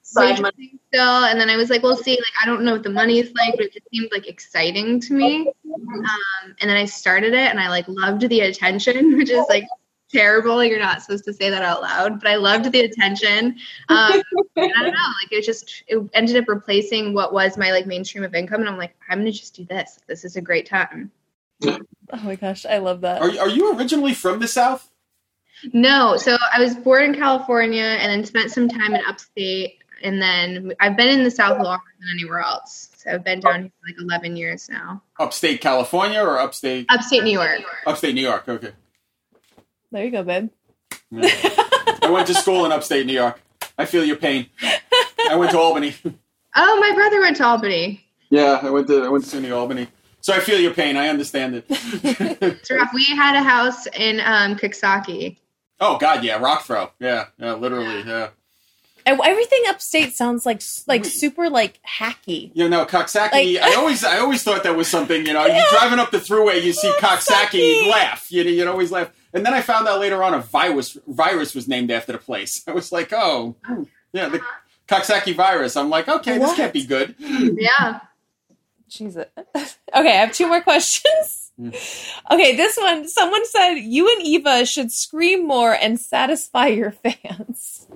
Side money. still and then i was like well see like i don't know what the money is like but it just seemed like exciting to me um, and then i started it and i like loved the attention which is like terrible. You're not supposed to say that out loud but i loved the attention. Um, and i don't know like it just it ended up replacing what was my like mainstream of income and i'm like i'm gonna just do this. This is a great time. Oh my gosh, I love that. Are, are you originally from the South? no so i was born in california and then spent some time in upstate and then i've been in the south longer than anywhere else. so i've been down here for like 11 years now Upstate California or upstate upstate new york upstate New York? Okay. there you go, babe. I went to school in upstate New York. I feel your pain. I went to Albany. Oh, my brother went to Albany. Yeah, I went to I went to SUNY Albany. So I feel your pain. I understand it. It's rough. We had a house in um, Coxsackie. oh God, yeah, rock throw. Yeah, yeah, literally. Yeah. And everything upstate sounds like like super like hacky. You know, Coxsackie. Like- I always, I always thought that was something. You know, you're driving up the thruway, you see Coxsackie, you laugh. You know, you'd always laugh. And then I found out later on a virus virus was named after the place. I was like, oh, yeah, the Coxsackie virus. I'm like, okay, this can't be good. Yeah. Jesus. Okay, I have two more questions. Hmm. Okay, this one. Someone said you and Eva should scream more and satisfy your fans.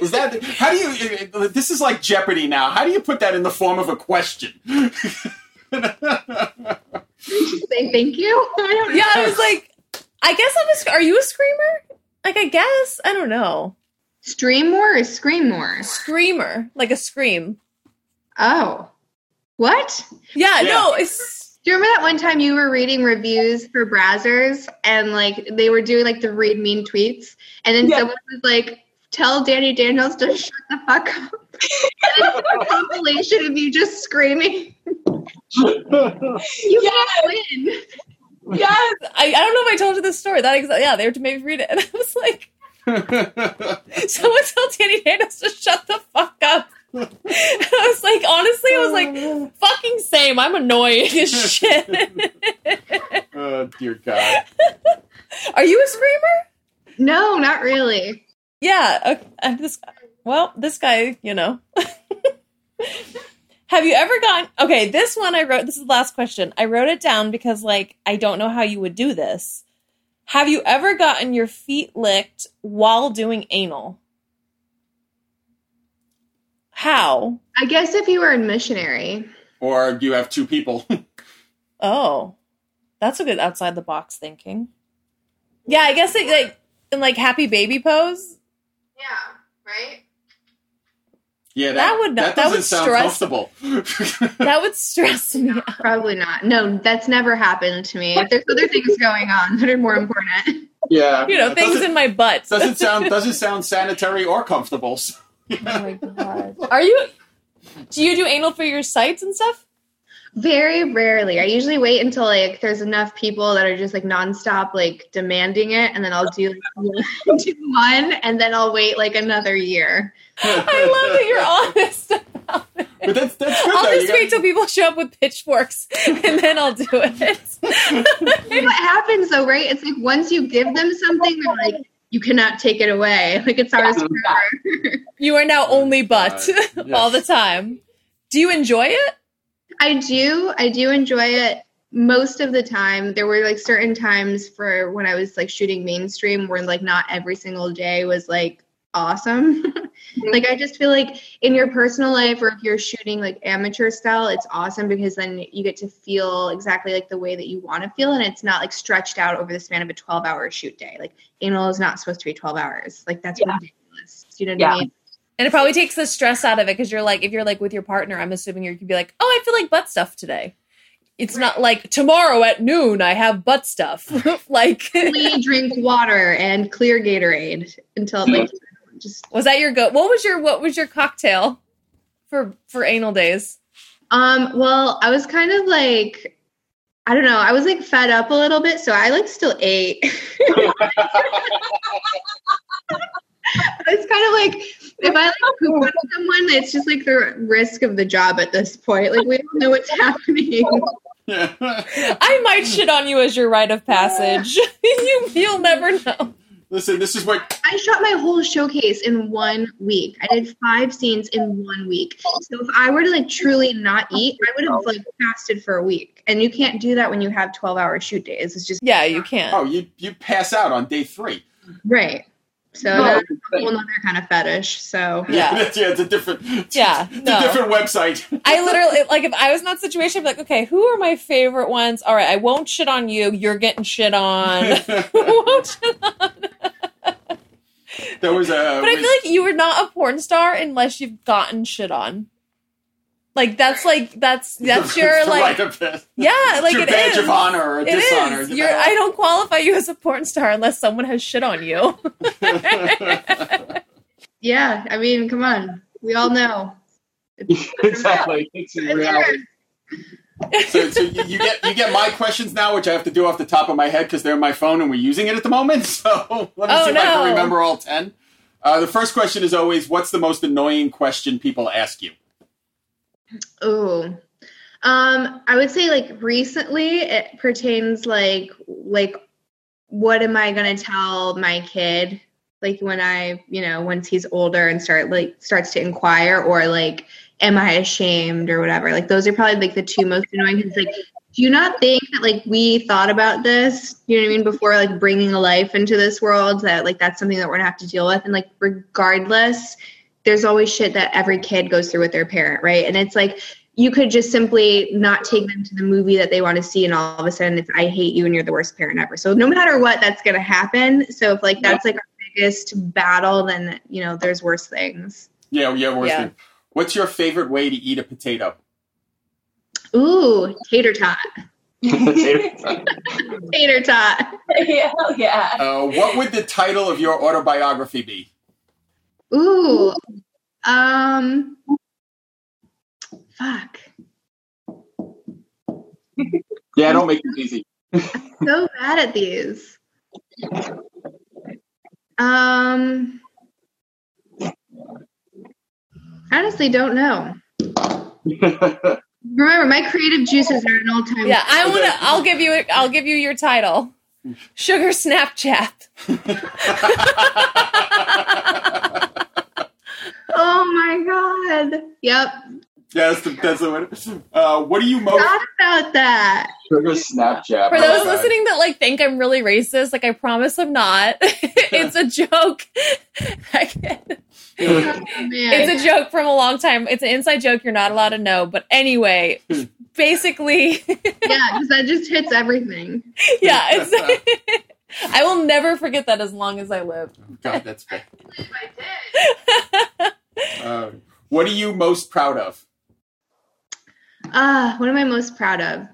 Is that how do you? This is like Jeopardy now. How do you put that in the form of a question? Say thank you. I don't Yeah, I was like, I guess I'm a. Are you a screamer? Like, I guess I don't know. Stream more or scream more? Screamer, like a scream. Oh. What? Yeah, Yeah. no, it's Do you remember that one time you were reading reviews for browsers and like they were doing like the read mean tweets and then Yeah. someone was like, tell Dani Daniels to shut the fuck up. and a compilation of you just screaming. You Yes. can't win. Yes. I, I don't know if I told you this story. That exa- yeah, they were to maybe read it, and I was like, someone tell Dani Daniels to shut the fuck up. And I was like, honestly, I was like, fucking same. I'm annoying as shit. Oh dear God. Are you a screamer? No, not really. Yeah. Okay. uh, This, well, this guy, you know. Have you ever gotten okay? This one I wrote. This is the last question. I wrote it down because, like, I don't know how you would do this. Have you ever gotten your feet licked while doing anal? How? I guess if you were a missionary. Or you have two people. Oh, that's a good outside the box thinking. Yeah, I guess it, like in like happy baby pose. Yeah, right? Yeah, That would not- That that would sound stress- comfortable. That would stress me out. Probably not. No, that's never happened to me. There's other things going on that are more important. yeah, You know, things in my butt. doesn't sound doesn't sound sanitary or comfortable. So- Oh my god. Are you? Do you do anal for your sites and stuff? Very rarely. I usually wait until like there's enough people that are just like nonstop like demanding it, and then I'll do, do one, and then I'll wait like another year. I love that you're honest about it. But that's that's good I'll though. You just gotta- wait till people show up with pitchforks, and then I'll do it. what happens though, right? It's like once you give them something, they're like, you cannot take it away. Like it's ours forever. you are now only butt God, all the time. Do you enjoy it? I do. I do enjoy it most of the time. There were like certain times for when I was like shooting mainstream where like not every single day was like awesome. like I just feel like in your personal life or if you're shooting like amateur style, it's awesome because then you get to feel exactly like the way that you want to feel and it's not like stretched out over the span of a 12 hour shoot day. Like anal is not supposed to be 12 hours. Like that's Yeah. ridiculous. You know what Yeah. I mean? And it probably takes the stress out of it because you're like, if you're like with your partner, I'm assuming you could be like, oh, I feel like butt stuff today. It's not like tomorrow at noon I have butt stuff. like, we drink water and clear Gatorade until like just was that your go? What was your what was your cocktail for for anal days? Um, well, I was kind of like I don't know, I was like fed up a little bit, so I like still ate. it's kind of like if I like poop on someone, it's just like the risk of the job at this point. Like we don't know what's happening. I might shit on you as your rite of passage. you you'll never know. Listen, this is what I shot my whole showcase in one week. I did five scenes in one week. So if I were to like truly not eat, I would have like fasted for a week. And you can't do that when you have 12 hour shoot days. It's just Yeah, you can't. oh you you pass out on day three. right. So No, that's a whole other kind of fetish. So Yeah. That's- yeah, it's a different it's Yeah, a no. different website. I literally like if I was in that situation, I'd be like, okay, who are my favorite ones? All right, I won't shit on you. You're getting shit on. won't shit on. there was a But I feel like you were not a porn star unless you've gotten shit on. Like that's like that's that's your like passage. yeah like your it badge is. of honor or It dishonor. You're, I don't qualify you as a porn star unless someone has shit on you. yeah, I mean, come on. We all know. exactly. It's in It's reality. so, so you, you get you get my questions now, which I have to do off the top of my head because they're on my phone and we're using it at the moment. So let me Oh, see if I can remember all ten. Uh, the first question is always, "What's the most annoying question people ask you?" Ooh. Um, I would say like recently it pertains like like what am I gonna tell my kid? Like when I, you know, once he's older and start like starts to inquire or like am I ashamed or whatever. Like those are probably like the two most annoying because like do you not think that like we thought about this, you know what I mean, before like bringing a life into this world that like that's something that we're gonna have to deal with and like regardless there's always shit that every kid goes through with their parent, right? And it's like you could just simply not take them to the movie that they want to see, and all of a sudden it's I hate you and you're the worst parent ever. So no matter what, that's gonna happen. So if like that's like our biggest battle, then you know there's worse things. Yeah, yeah. Worst Yeah. thing. What's your favorite way to eat a potato? Ooh, tater tot, tater tot. yeah, hell yeah. Uh, what would the title of your autobiography be? Ooh, um, fuck, Yeah, don't make this easy. I'm so bad at these. Um, honestly, don't know. Remember, my creative juices are an all time. Yeah, I want to. I'll give you. I'll give you your title. Sugar Snapchat. Oh my god. Yep. Yeah, that's the that's the one. Uh, what do you most? Thought about that. Sugar Snapchat. For those love listening that like think I'm really racist, like I promise I'm not. it's a joke. Oh, man. it's a joke from a long time. It's an inside joke you're not allowed to know. But anyway, basically, yeah, because that just hits everything. yeah, it's. I will never forget that as long as I live. God, that's bad. Uh, what are you most proud of? Ah, what am I most proud of?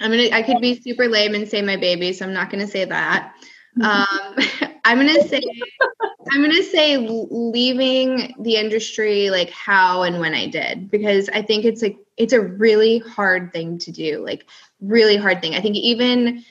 I'm gonna. I could be super lame and say my baby, so I'm not gonna say that. Um, I'm gonna say. I'm gonna say leaving the industry like how and when I did because I think it's like it's a really hard thing to do, like really hard thing. I think even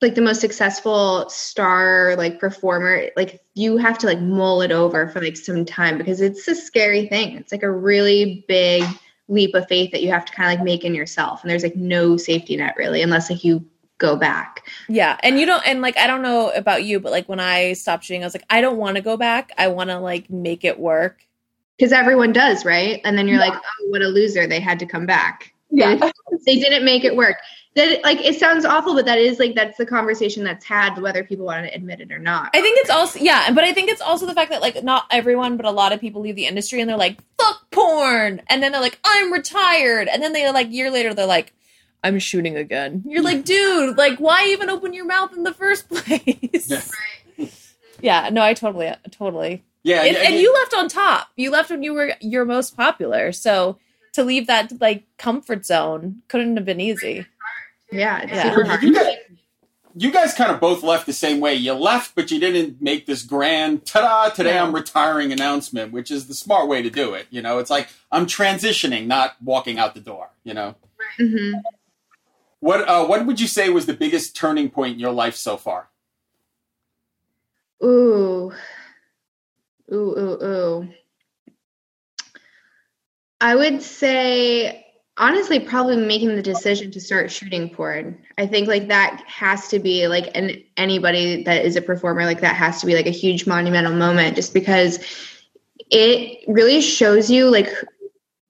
like the most successful star like performer like you have to like mull it over for like some time because it's a scary thing. It's like a really big leap of faith that you have to kind of like make in yourself and there's like no safety net really unless like you go back. Yeah, and you don't, and like I don't know about you, but like when I stopped shooting, I was like, I don't want to go back. I want to like make it work. because everyone does right? And then you're like oh what a loser. They had to come back. Yeah. they didn't make it work that like it sounds awful but that is like that's the conversation that's had whether people want to admit it or not I think it's also yeah, but I think it's also the fact that like not everyone, but a lot of people leave the industry and they're like, fuck porn, and then they're like, I'm retired, and then they like year later they're like, I'm shooting again. You're like, dude, like why even open your mouth in the first place? Yeah. yeah, no, I totally, totally. Yeah, and, yeah, and you left on top. You left when you were your most popular. So to leave that like comfort zone couldn't have been easy. Yeah Yeah. You guys, you guys kind of both left the same way. You left, but you didn't make this grand ta-da! Today No. I'm retiring announcement, which is the smart way to do it. You know, it's like I'm transitioning, not walking out the door. You know, hmm what uh, what would you say was the biggest turning point in your life so far? Ooh. Ooh, ooh, ooh. I would say honestly probably making the decision to start shooting porn. I think like that has to be like and anybody that is a performer like that has to be like a huge monumental moment just because it really shows you like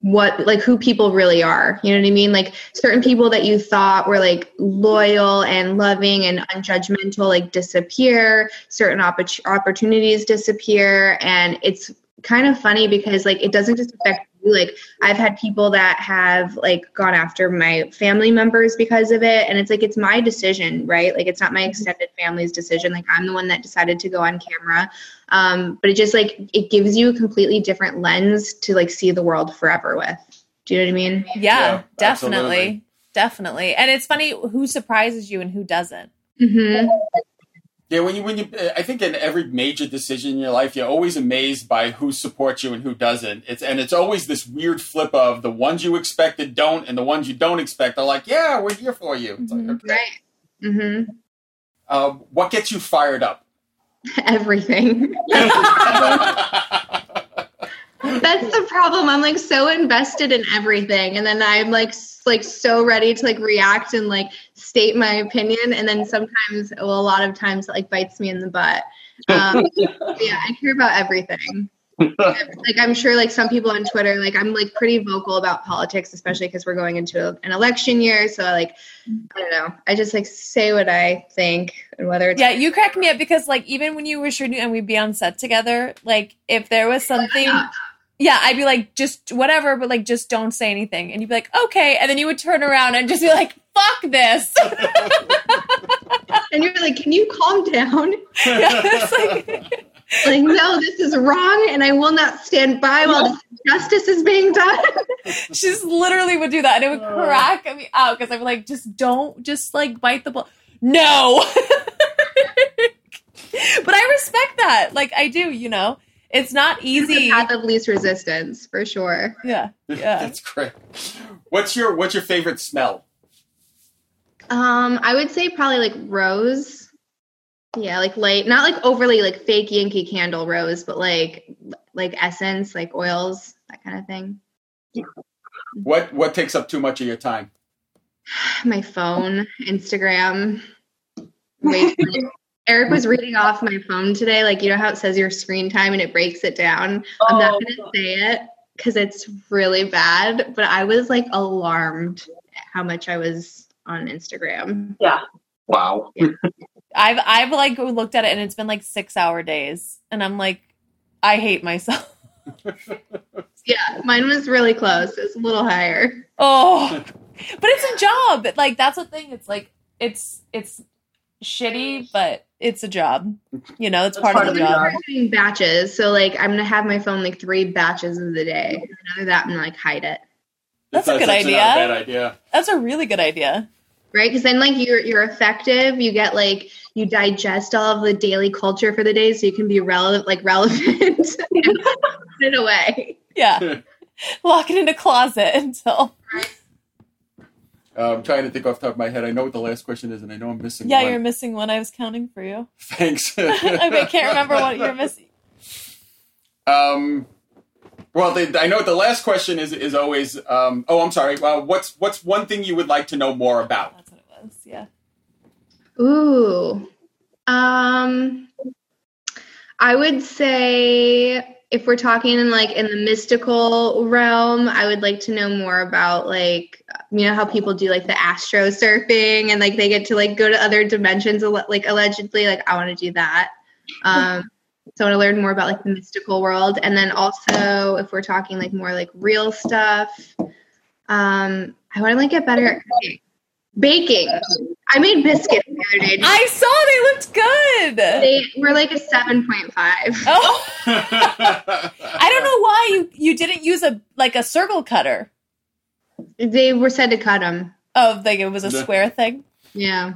what like who people really are. You know what i mean? Like certain people that you thought were like loyal and loving and unjudgmental like disappear. Certain oppor- opportunities disappear. And it's kind of funny because like it doesn't just affect like i've had people that have like gone after my family members because of it and it's like it's my decision right like it's not my extended family's decision like i'm the one that decided to go on camera um, but it just like it gives you a completely different lens to like see the world forever with do you know what i mean Yeah, Yeah, definitely. absolutely. Definitely. And it's funny who surprises you and who doesn't. hmm Yeah, when you when you, I think in every major decision in your life, you're always amazed by who supports you and who doesn't. It's and it's always this weird flip of the ones you expected don't, and the ones you don't expect are like, yeah, we're here for you. It's mm-hmm. okay. right hmm Uh, what gets you fired up? everything that's the problem. I'm like so invested in everything and then i'm like like so ready to like react and like state my opinion and then sometimes well a lot of times it like bites me in the butt. Um, yeah i care about everything. Like i'm sure like some people on twitter like i'm like pretty vocal about politics especially because we're going into an election year so like i don't know. I just like say what i think and whether it's Yeah, you crack me up because like even when you were shooting and we'd be on set together, like if there was something yeah, I'd be like, just whatever, but like just don't say anything. And you'd be like, okay. And then you would turn around and just be like, fuck this. and you're like can you calm down Yeah, like- like no this is wrong and i will not stand by while this justice is being done she just literally would do that. And it would crack me out because I'm like, just don't, just like bite the bullet. No. but I respect that. Like I do, you know. It's not It's the easy. path of least resistance for sure Yeah. Yeah. That's great. What's your what's your favorite smell? um i would say probably like rose yeah like light not like overly like fake yankee candle rose but like like essence like oils that kind of thing What what takes up too much of your time? My phone, Instagram. Wait, Eric was reading off my phone today. Like, you know how it says your screen time and it breaks it down? I'm not Oh. going to say it because it's really bad, but I was like alarmed at how much I was on Instagram. Yeah. Wow. I've I've like looked at it and it's been like six hour days, and I'm like, I hate myself. Yeah, mine was really close. It's a little higher. Oh, but it's a job. Like that's the thing. It's like it's it's shitty, but it's a job. You know, it's It's part, part of the of the job. job. Doing batches, so like I'm gonna have my phone like three batches of the day. Another that and like hide it, That's a good not idea. bad idea. That's a really good idea. right? Because then like you're you're effective. You get like you digest all of the daily culture for the day, so you can be relevant, like relevant, and put it away. Yeah, lock it in a closet until. Uh, I'm trying to think off the top of my head. I know what the last question is, and I know I'm missing. Yeah, one. you're missing one. I was counting for you. Thanks. I can't remember what you're missing. Um, well, the, I know what the last question is is always. Um, oh, I'm sorry. Well, what's what's one thing you would like to know more about? That's what it was. Yeah. Ooh, um, I would say if we're talking in like in the mystical realm, I would like to know more about like you know how people do like the astro surfing and like they get to like go to other dimensions like allegedly like I want to do that. Um, so I want to learn more about like the mystical world, and then also if we're talking like more like real stuff, um, I want to like get better at cooking. Baking. I made biscuits the other day. I saw they looked good. They were like a 7.5. Oh, I don't know why you you didn't use a like a circle cutter. They were said to cut them. Oh, like it was a square thing. Yeah.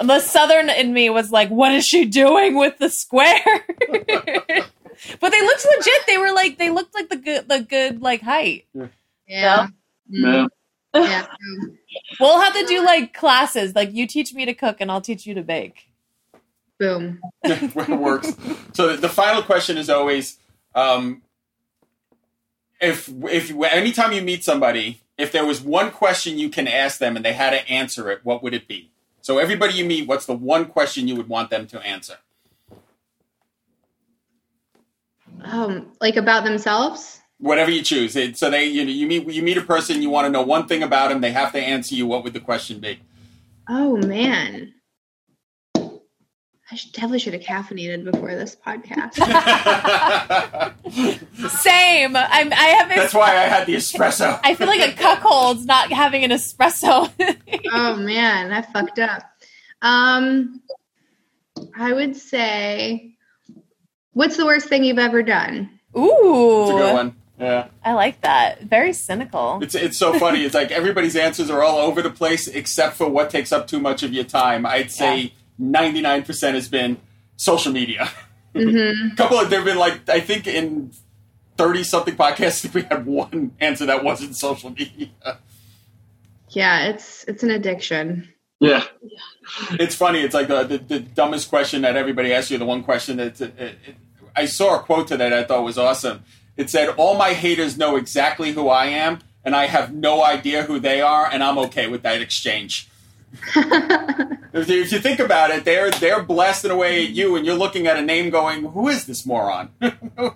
The southern in me was like, "What is she doing with the square?" but they looked legit. They were like, they looked like the good, the good like height. Yeah. Mm, yeah. We'll have to do like classes. Like you teach me to cook, and I'll teach you to bake. Boom. it works. So the, the final question is always, um, if if anytime you meet somebody, if there was one question you can ask them and they had to answer it, what would it be? So everybody you meet, what's the one question you would want them to answer? Um, like about themselves? Whatever you choose. It, so they you know you meet you meet a person, you want to know one thing about him, they have to answer you. What would the question be? Oh man. I should, definitely should have caffeinated before this podcast. Same. I'm. I have. That's why I had the espresso. I feel like a cuckold's not having an espresso. oh man, I fucked up. Um, I would say, what's the worst thing you've ever done? Ooh, It's a good one. Yeah. I like that. Very cynical. It's it's so funny. It's like everybody's answers are all over the place except for what takes up too much of your time. I'd say ninety nine percent has been social media. hmm A couple of there've been like I think in thirty something podcasts we had one answer that wasn't social media. Yeah, it's it's an addiction. Yeah. It's funny. It's like the the, the dumbest question that everybody asks you. The one question that it, it, I saw a quote to that I thought was awesome. It said, "All my haters know exactly who I am, and I have no idea who they are, and I'm okay with that exchange." If you, if you think about it, they're they're blasting away at you, and you're looking at a name, going, "Who is this moron?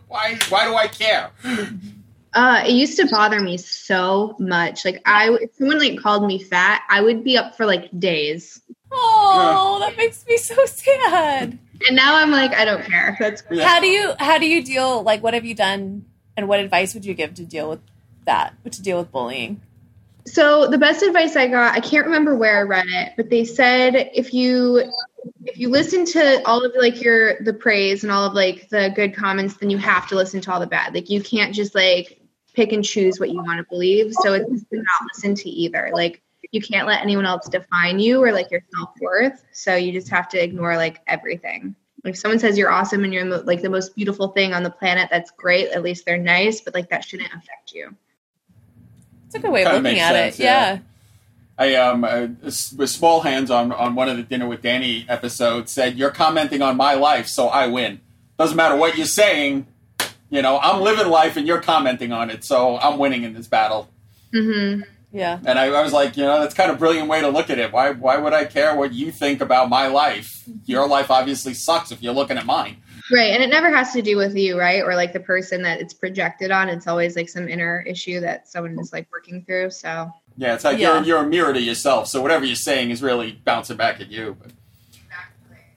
why why do I care?" Uh, it used to bother me so much. Like I, if someone like called me fat, I would be up for like days. Oh, that makes me so sad. And now I'm like, I don't care. That's Yeah. How do you how do you deal like what have you done and what advice would you give to deal with that? To deal with bullying? so. The best advice I got, I can't remember where I read it, but they said if you if you listen to all of like your the praise and all of like the good comments, then you have to listen to all the bad. Like you can't just like pick and choose what you want to believe. So it's not listen to either. Like you can't let anyone else define you or like your self worth. So you just have to ignore like everything. If someone says you're awesome and you're mo- like the most beautiful thing on the planet, that's great. At least they're nice, but like that shouldn't affect you. It's a good way of looking at sense, it. yeah. Yeah. I um uh, with small hands on on one of the dinner with Dani episodes said, "You're commenting on my life, so I win. Doesn't matter what you're saying." You know, I'm living life and you're commenting on it, so I'm winning in this battle. hmm Yeah. And I, I was like, you know, that's kind of a brilliant way to look at it. Why, why would I care what you think about my life? Mm-hmm. Your life obviously sucks if you're looking at mine. Right, and it never has to do with you, right? Or like the person that it's projected on. It's always like some inner issue that someone is like working through. So Yeah, it's like Yeah. you're, you're a mirror to yourself. So whatever you're saying is really bouncing back at you. But.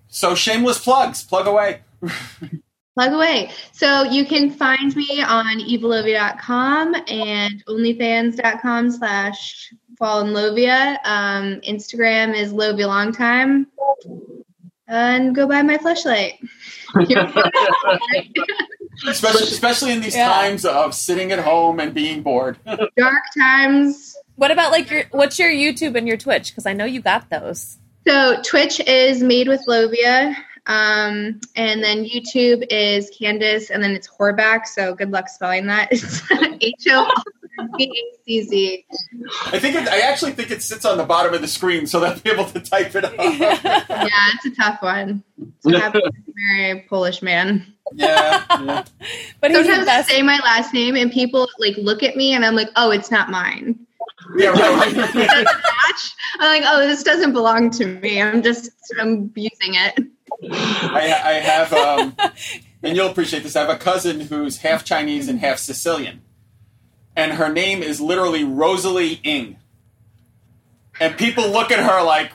So shameless plugs. Plug away. plug away. So you can find me on evalovia.com and onlyfans.com slash fallenlovia. Um, Instagram is Lovia Longtime. And go buy my flashlight. especially, especially in these Yeah. times of sitting at home and being bored. Dark times. What about like your what's your YouTube and your Twitch? Because I know you got those. So Twitch is made with Lovia. Um, and then YouTube is Candace, and then it's Hobacz. So good luck spelling that. It's H O B A C Z. I think it, I actually think it sits on the bottom of the screen so they'll be able to type it up. Yeah, it's a tough one. So happy to marry a Polish man. yeah, yeah. but he's the Sometimes I say my last name, and people like look at me, and I'm like, "Oh, it's not mine." Yeah, right. It. I'm like, "Oh, this doesn't belong to me. I'm just I'm using it." I, I have, um, and you'll appreciate this. I have a cousin who's half Chinese and half Sicilian, and her name is literally Rosalie Ing. And people look at her like,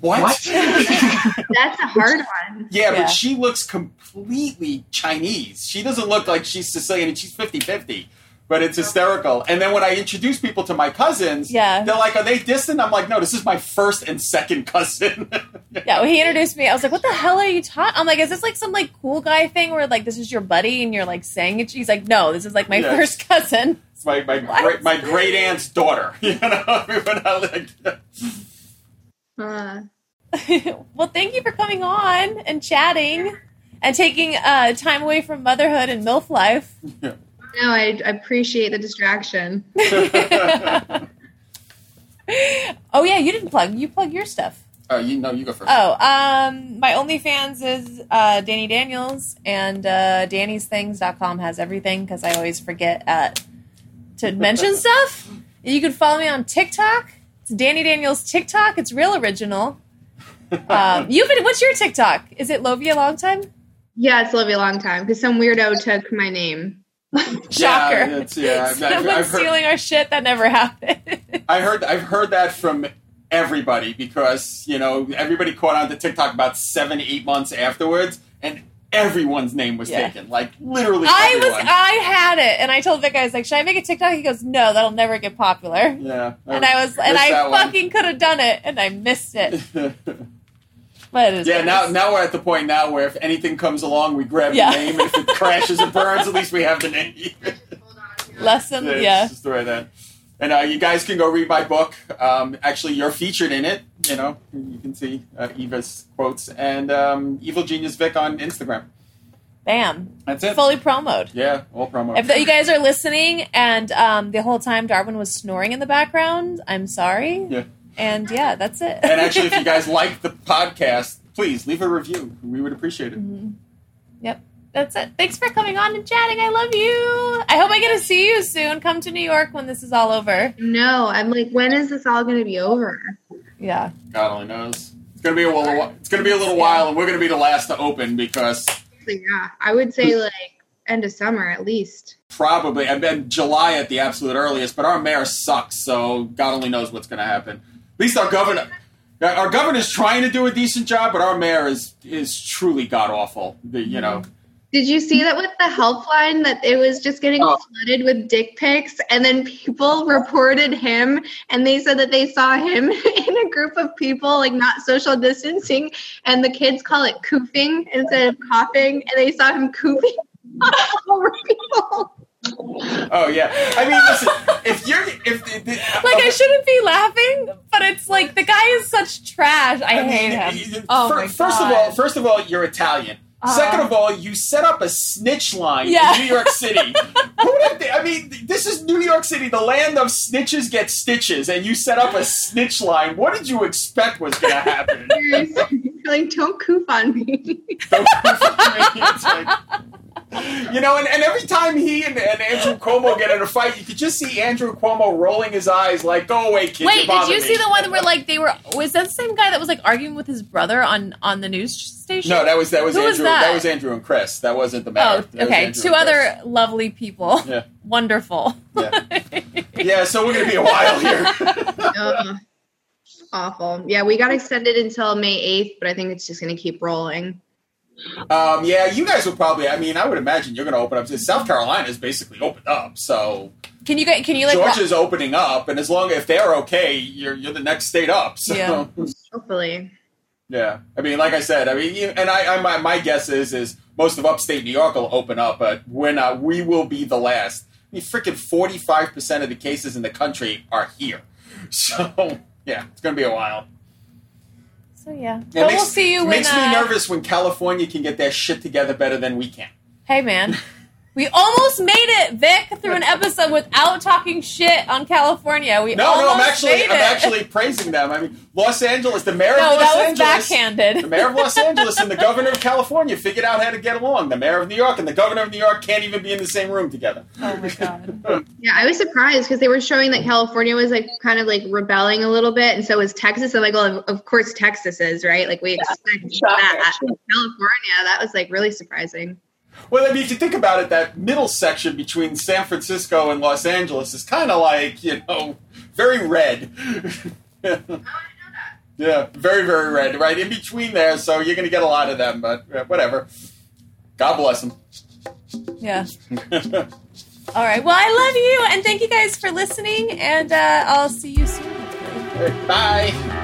"What?" What? That's a hard one. yeah, Yeah. but she looks completely Chinese. She doesn't look like she's Sicilian, and she's 50-50. But it's hysterical. And then when I introduce people to my cousins, Yeah. they're like, "Are they distant?" I'm like, "No, this is my first and second cousin." Yeah, when he introduced me, I was like, "What the hell are you talking?" I'm like, "Is this like some like cool guy thing where like this is your buddy and you're like saying it?" He's like, "No, this is like my Yes. first cousin." It's my my What? great my great aunt's daughter. You know, I like, Uh, well, thank you for coming on and chatting and taking uh, time away from motherhood and milf life. No, I, I appreciate the distraction. oh yeah, you didn't plug. You plug your stuff. oh, you know, you go first. Oh, um, my OnlyFans is uh, Dani Daniels, and uh, Danny'sThings.com has everything because I always forget uh, to mention stuff. You can follow me on TikTok. It's Dani Daniels TikTok. It's real original. Um, you've been. What's your TikTok? Is it Lovia Long Time? Yeah, it's Lovia long time because some weirdo took my name. Shocker. Yeah, it's, yeah. I've, I've, I've heard, stealing our shit. That never happened. I heard I've heard that from everybody because you know everybody caught on to TikTok about seven eight months afterwards, and everyone's name was Yeah. taken. Like literally, I was. I had it, and I told Vic, I was like, "Should I make a TikTok?" He goes, "No, that'll never get popular." yeah, And I was, and I fucking could have done it, and I missed it. But yeah, it now now we're at the point now where if anything comes along, we grab Yeah. the name, and if it crashes and burns, at least we have the name. lesson. Yeah, Yeah, just the way that. And uh, you guys can go read my book. Um, actually, you're featured in it. You know, you can see uh, Eva's quotes and um, Evil Genius Vic on Instagram. bam, That's it. fully promoed. Yeah, all promo. If you guys are listening, and um, the whole time Darwin was snoring in the background, I'm sorry. Yeah. And yeah, that's it. and actually, if you guys like the podcast, please leave a review. We would appreciate it. Mm-hmm. yep, that's it. Thanks for coming on and chatting. I love you. I hope I get to see you soon. Come to New York when this is all over. No, I'm like, when is this all going to be over? Yeah. God only knows. It's gonna be a little. It's gonna be a little while, and we're gonna be the last to open because yeah, I would say like end of summer at least. probably and then July at the absolute earliest. But our mayor sucks, so God only knows what's gonna happen. At least our governor. Our governor's trying to do a decent job, but our mayor is is truly god awful. The you know, Did you see that with the helpline that it was just getting Oh. flooded with dick pics and then people reported him and they said that they saw him in a group of people like not social distancing and the kids call it coofing instead of coughing and they saw him coofing over people. Oh yeah. I mean, listen, if you're if the, the, Like I shouldn't be laughing, but it's like the guy is such trash. I, hate him. Oh fir- my first of all, first of all, you're Italian. Uh-huh. Second of all, you set up a snitch line Yeah. in New York City. Who would have I mean, this is New York City, the land of snitches get stitches, and you set up a snitch line. What did you expect was going to happen? Seriously. like don't coof on me. It's like- you know, and, and every time he and, and Andrew Cuomo get in a fight, you could just see Andrew Cuomo rolling his eyes like, "Go away, kid." Wait, you're did bothering you see the one where like they were? Was that the same guy that was like arguing with his brother on on the news station? No, that was that was Who Andrew. was that? was Andrew and Chris. That wasn't the mayor. Oh, okay. Two and Chris. other lovely people. Yeah. Wonderful. Yeah. Yeah, so we're gonna be a while here. Ugh. awful. Yeah, we got extended until May 8th, but I think it's just going to keep rolling. Um, yeah, you guys will probably. I mean, I would imagine you're gonna open up. South Carolina's basically opened up, so Can you get? Can you like? wa- Georgia's opening up, and as long if they're okay, you're you're the next state up. So. Yeah. Hopefully. Yeah, I mean, like I said, I mean, you, and I, I my, my guess is is most of upstate New York will open up, but we're not. We will be the last. I mean, freaking forty five percent of the cases in the country are here, so yeah, it's gonna be a while. So yeah. It But makes, we'll see you when. makes me uh, nervous when California can get their shit together better than we can. Hey man, we almost made it, Vic, through an episode without talking shit on California. We No, almost no, I'm actually made I'm actually praising them. I mean, Los Angeles, the mayor no, of Los that was Angeles. backhanded. The mayor of Los Angeles and the governor of California figured out how to get along. The mayor of New York and the governor of New York can't even be in the same room together. oh my god. Yeah, I was surprised because they were showing that California was like kind of like rebelling a little bit, and so was Texas. I'm like, well, of, of course Texas is right. Like we expect that. California, that was like really surprising. Well, I mean, if you think about it, that middle section between San Francisco and Los Angeles is kind of like, you know, very red. yeah, very, very red, right? In between there, so you're going to get a lot of them, but whatever. God bless them. Yeah. All right. Well, I love you, and thank you guys for listening, and uh, I'll see you soon. Bye.